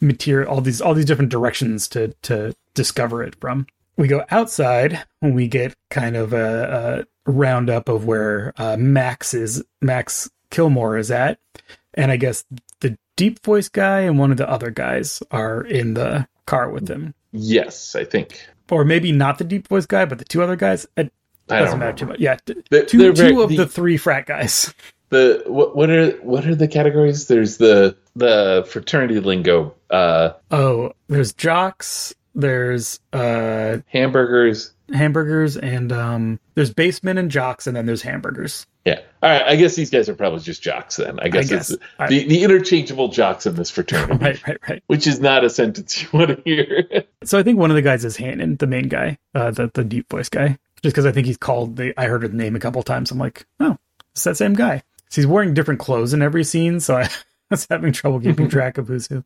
material all these all these different directions to to discover it from we go outside when we get kind of a, a roundup of where uh, max is max kilmore is at and i guess deep voice guy and one of the other guys are in the car with him yes i think or maybe not the deep voice guy but the two other guys it doesn't matter too much yeah they're, 2 they're two very, of the, the three frat guys the what, what are what are the categories? There's the the fraternity lingo. Uh, oh, there's jocks. There's uh, hamburgers, hamburgers, and um, there's basemen and jocks, and then there's hamburgers. Yeah. All right. I guess these guys are probably just jocks then. I guess, I guess. it's I, the, the interchangeable jocks in this fraternity. right, right, right. Which is not a sentence you want to hear. so I think one of the guys is Hannon, the main guy, uh, the the deep voice guy. Just because I think he's called the I heard his name a couple times. I'm like, oh, it's that same guy. So he's wearing different clothes in every scene, so I was having trouble keeping track of who's who.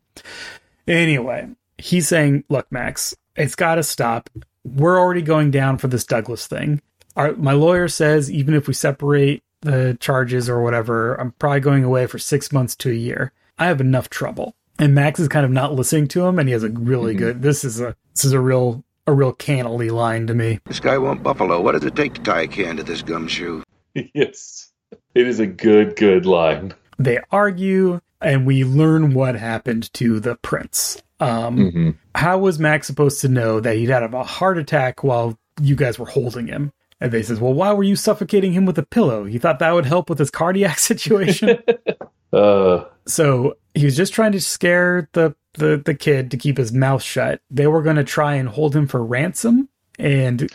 Anyway, he's saying, "Look, Max, it's got to stop. We're already going down for this Douglas thing. Our, my lawyer says even if we separate the charges or whatever, I'm probably going away for six months to a year. I have enough trouble." And Max is kind of not listening to him, and he has a really mm-hmm. good. This is a this is a real a real cannily line to me. This guy won't buffalo. What does it take to tie a can to this gumshoe? yes. It is a good, good line. They argue, and we learn what happened to the prince. Um, mm-hmm. How was Max supposed to know that he'd had a heart attack while you guys were holding him? And they says, "Well, why were you suffocating him with a pillow? You thought that would help with his cardiac situation." uh. So he was just trying to scare the, the the kid to keep his mouth shut. They were going to try and hold him for ransom, and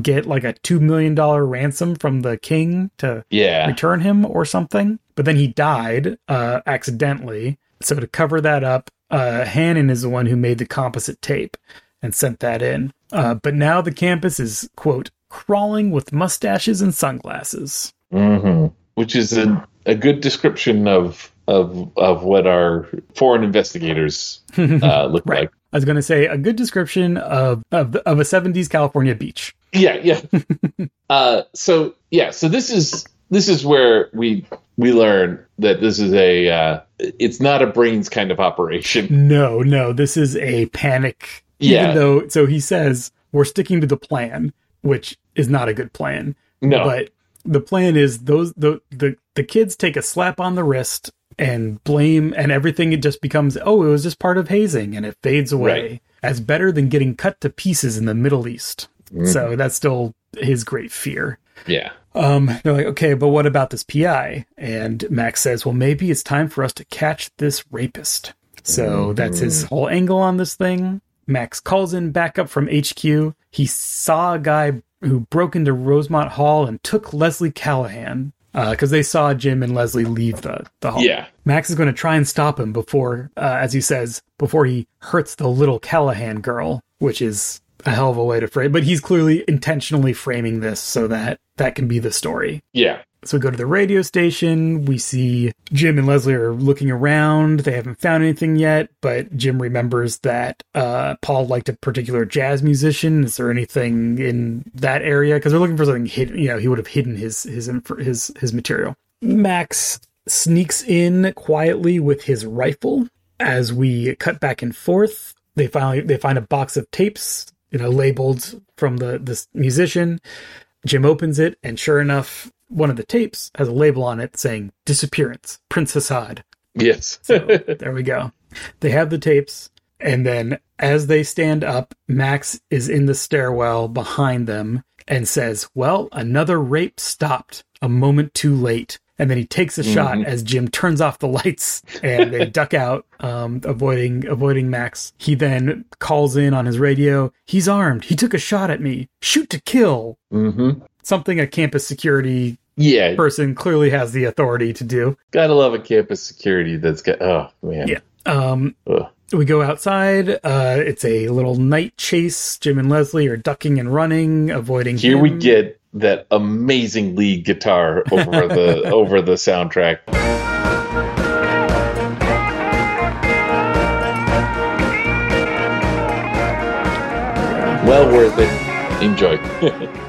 get like a two million dollar ransom from the king to yeah. return him or something. But then he died uh, accidentally. So to cover that up, uh, Hannon is the one who made the composite tape and sent that in. Uh, but now the campus is quote crawling with mustaches and sunglasses, mm-hmm. which is a, a good description of of of what our foreign investigators uh, look right. like. I was going to say a good description of of, of a '70s California beach. Yeah, yeah. uh, so yeah, so this is this is where we we learn that this is a uh, it's not a brains kind of operation. No, no, this is a panic. Yeah. Even though, so he says we're sticking to the plan. which is not a good plan. No. But the plan is those the the the kids take a slap on the wrist and blame and everything it just becomes oh it was just part of hazing and it fades away Right. as better than getting cut to pieces in the Middle East. Mhm. So that's still his great fear. Yeah. Um, they're like, okay, but what about this PI? And Max says, well, maybe it's time for us to catch this rapist. So that's his whole angle on this thing. Max calls in backup from HQ. He saw a guy who broke into Rosemont Hall and took Leslie Callahan because they saw Jim and Leslie leave the, the hall. Yeah. Max is going to try and stop him before, uh, as he says, before he hurts the little Callahan girl, which is a hell of a way to frame. But he's clearly intentionally framing this so that that can be the story. Yeah. So we go to the radio station. We see Jim and Leslie are looking around. They haven't found anything yet, but Jim remembers that uh, Paul liked a particular jazz musician. Is there anything in that area? Because they're looking for something hidden. You know, he would have hidden his his his his material. Max sneaks in quietly with his rifle. As we cut back and forth, they finally they find a box of tapes, you know, labeled from the this musician. Jim opens it, and sure enough, one of the tapes has a label on it saying "Disappearance, Prince Hassad." Yes. So there we go. They have the tapes, and then as they stand up, Max is in the stairwell behind them and says, Well, another rape stopped a moment too late. And then he takes a shot Mhm. as Jim turns off the lights and they duck out, um, avoiding avoiding Max. He then calls in on his radio. He's armed. He took a shot at me. Shoot to kill. mm-hmm. Something a campus security Yeah. person clearly has the authority to do. Gotta love a campus security that's got. Oh man. Yeah. Um, Ugh. we go outside. Uh, it's a little night chase. Jim and Leslie are ducking and running, avoiding. Here we him. get that amazing lead guitar over the over the soundtrack. Well worth it. Enjoy.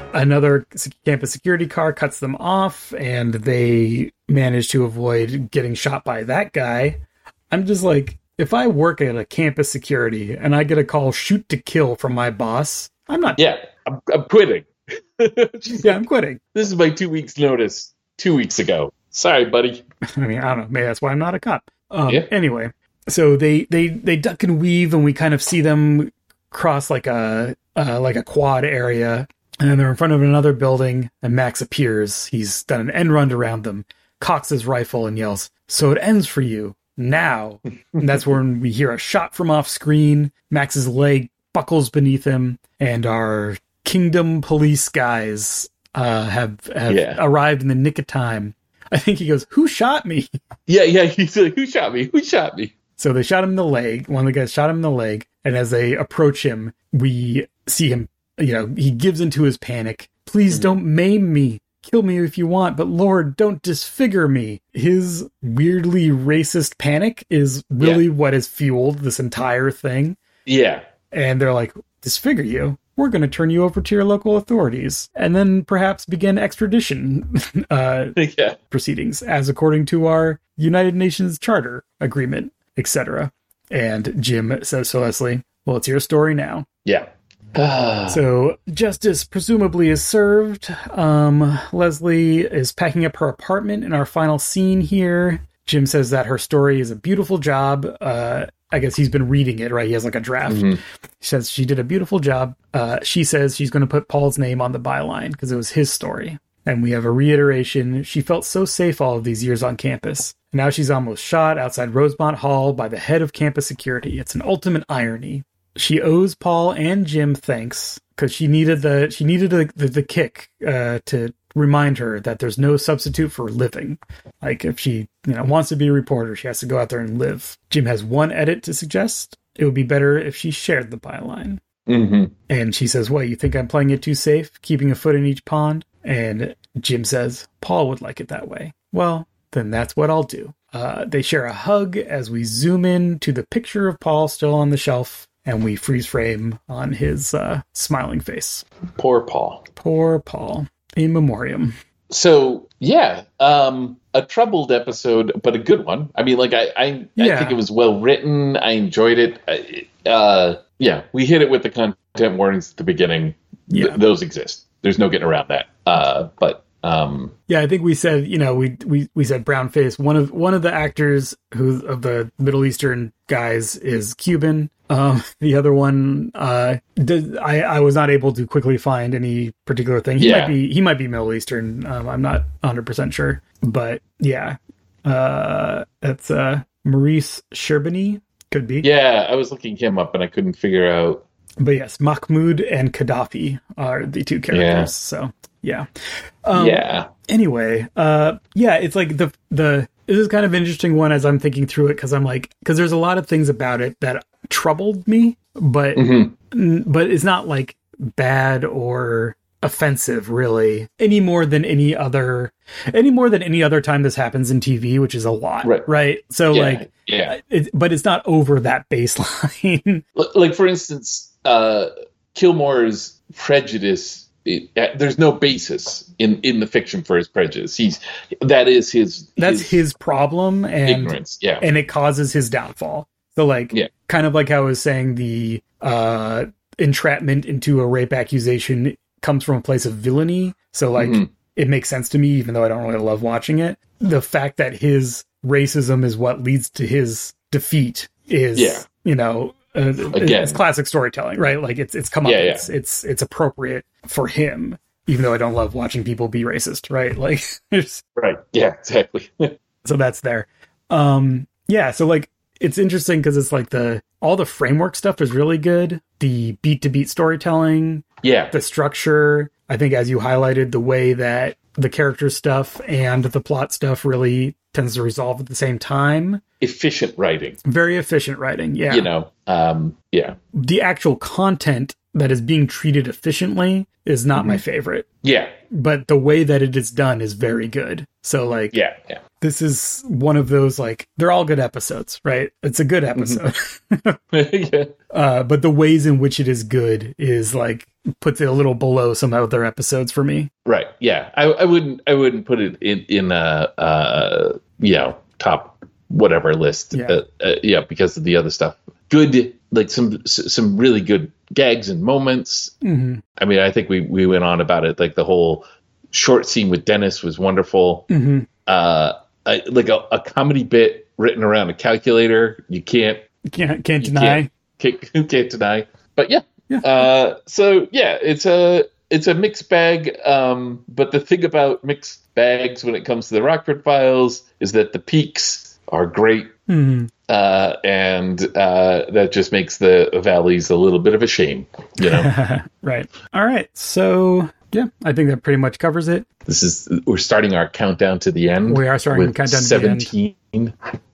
another campus security car cuts them off, and they manage to avoid getting shot by that guy. I'm just like, if I work at a campus security and I get a call shoot to kill from my boss, I'm not. yeah, I'm, I'm quitting. Yeah, I'm quitting. This is my two weeks notice. Two weeks ago. Sorry, buddy. I mean, I don't know. Maybe that's why I'm not a cop. Um, Yeah. Anyway, so they they they duck and weave, and we kind of see them cross like a uh, like a quad area, and then they're in front of another building. And Max appears. He's done an end run around them, cocks his rifle, and yells, "So it ends for you now!" and that's when we hear a shot from off screen. Max's leg buckles beneath him, and our Kingdom Police guys uh, have have Yeah. arrived in the nick of time. I think he goes, "Who shot me?" Yeah, yeah. He's like, who shot me? Who shot me? So they shot him in the leg. One of the guys shot him in the leg, and as they approach him, we see him. You know, he gives into his panic. Please don't maim me. Kill me if you want, but Lord, don't disfigure me. His weirdly racist panic is really what has fueled this entire thing. Yeah. And they're like, disfigure you? We're going to turn you over to your local authorities and then perhaps begin extradition uh, yeah. proceedings as according to our United Nations Charter agreement, etc. And Jim says to Leslie, Well, it's your story now. Yeah. So justice presumably is served. Um, Leslie is packing up her apartment in our final scene here. Jim says that her story is a beautiful job. Uh, I guess he's been reading it, right? He has like a draft. Mhm. He says she did a beautiful job. Uh, she says she's going to put Paul's name on the byline because it was his story. And we have a reiteration. She felt so safe all of these years on campus. Now she's almost shot outside Rosemont Hall by the head of campus security. It's an ultimate irony. She owes Paul and Jim thanks because she needed the she needed the the, the kick uh, to remind her that there's no substitute for living. Like if she you know wants to be a reporter, she has to go out there and live. Jim has one edit to suggest. It would be better if she shared the byline. hmm And she says, What, you think I'm playing it too safe, keeping a foot in each pond? And Jim says, Paul would like it that way. Well, then that's what I'll do. Uh, they share a hug as we zoom in to the picture of Paul still on the shelf, and we freeze frame on his uh, smiling face. Poor Paul. Poor Paul. In memoriam. So yeah, um, a troubled episode, but a good one. I mean, like I, I, I think it was well written. I enjoyed it. I- Uh, yeah, we hit it with the content warnings at the beginning. Yeah. Th- those exist. There's no getting around that. Uh, but um, Yeah, I think we said, you know, we we we said brown face. One of one of the actors who of the Middle Eastern guys is Cuban. Um, the other one, uh, did, I I was not able to quickly find any particular thing. He Yeah. might be he might be Middle Eastern. Um, I'm not 100 percent sure, but yeah, uh, that's uh Maurice Sherbanee could be. yeah, I was looking him up and I couldn't figure out. But yes, Mahmoud and Gaddafi are the two characters. Yeah. So yeah. Um, yeah, Anyway, uh, yeah, it's like the the this is kind of an interesting one as I'm thinking through it because I'm like because there's a lot of things about it that troubled me, but Mhm. n- but it's not like bad or offensive really any more than any other any more than any other time this happens in TV, which is a lot, Right. Right. So Yeah, like, yeah. it, but it's not over that baseline. Like for instance, uh, Kilmore's prejudice. It, uh, there's no basis in in the fiction for his prejudice. He's that is his That's his problem and ignorance. Yeah, and it causes his downfall. So like Yeah. Kind of like how I was saying the uh entrapment into a rape accusation comes from a place of villainy. So like Mhm. it makes sense to me even though I don't really love watching it. The fact that his racism is what leads to his defeat is Yeah. you know uh, Again. it's classic storytelling, right? Like it's it's come up Yeah, yeah. it's it's it's appropriate for him even though I don't love watching people be racist, right? Like right. Yeah, exactly. so that's there um yeah so like it's interesting because it's like the all the framework stuff is really good. The beat to beat storytelling yeah, the structure i think as you highlighted the way that the character stuff and the plot stuff really tends to resolve at the same time. Efficient writing. very efficient writing yeah. You know. Um, yeah, the actual content that is being treated efficiently is not my favorite. Yeah, but the way that it is done is very good. So like yeah, yeah. This is one of those like they're all good episodes, right? It's a good episode. yeah. uh, but the ways in which it is good is like puts it a little below some other episodes for me. Right. Yeah. I, I wouldn't. I wouldn't put it in in a uh, you know top whatever list. Yeah. Uh, uh, yeah. Because of the other stuff. Good. Like some some really good gags and moments. Mm-hmm. I mean, I think we we went on about it. Like the whole short scene with Dennis was wonderful. Mm-hmm. Uh, I, like a, a comedy bit written around a calculator. You can't Can't can't deny. can't, can't, can't deny. But yeah. Yeah. Uh, so yeah, it's a it's a mixed bag. Um, but the thing about mixed bags when it comes to the Rockford Files is that the peaks are great, Mhm. uh, and uh, that just makes the valleys a little bit of a shame. You know, right. All right. So yeah, I think that pretty much covers it. this is we're starting our countdown to the end. We are starting with the countdown to the end. seventeen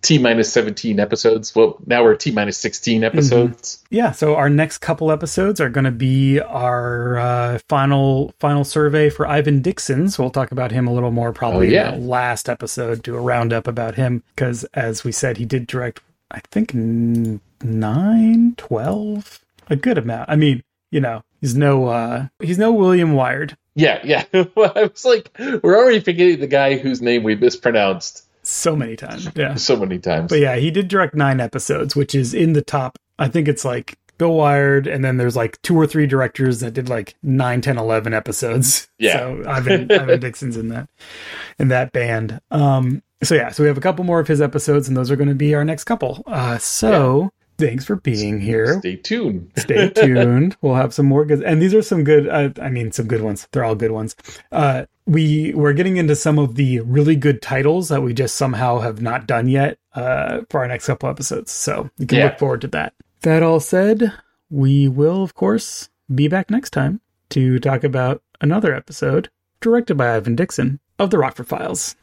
T minus seventeen episodes. Well, now we're T minus sixteen Mm-hmm. episodes. Yeah. So our next couple episodes are going to be our uh, final final survey for Ivan Dixon. So we'll talk about him a little more probably Oh, yeah. in the last episode. Do a roundup about him because, as we said, he did direct. I think n- nine, twelve, a good amount. I mean, you know, he's no uh he's no William Wiard. Yeah, yeah. I was like, we're already forgetting the guy whose name we mispronounced So many times. Yeah. so many times. But yeah, he did direct nine episodes, which is in the top. I think it's like Bill Wiard, and then there's like two or three directors that did like 9, 10, 11 episodes. Yeah. So Ivan, Ivan Dixon's in that in that band. Um. So yeah, so we have a couple more of his episodes, and those are going to be our next couple. Uh. So thanks for being here. Stay tuned. Stay tuned. we'll have some more good, and these are some good. Uh, I mean, some good ones. They're all good ones. Uh, we we're getting into some of the really good titles that we just somehow have not done yet uh, for our next couple episodes. So you can Yeah. look forward to that. That all said, we will of course be back next time to talk about another episode directed by Ivan Dixon of the Rockford Files.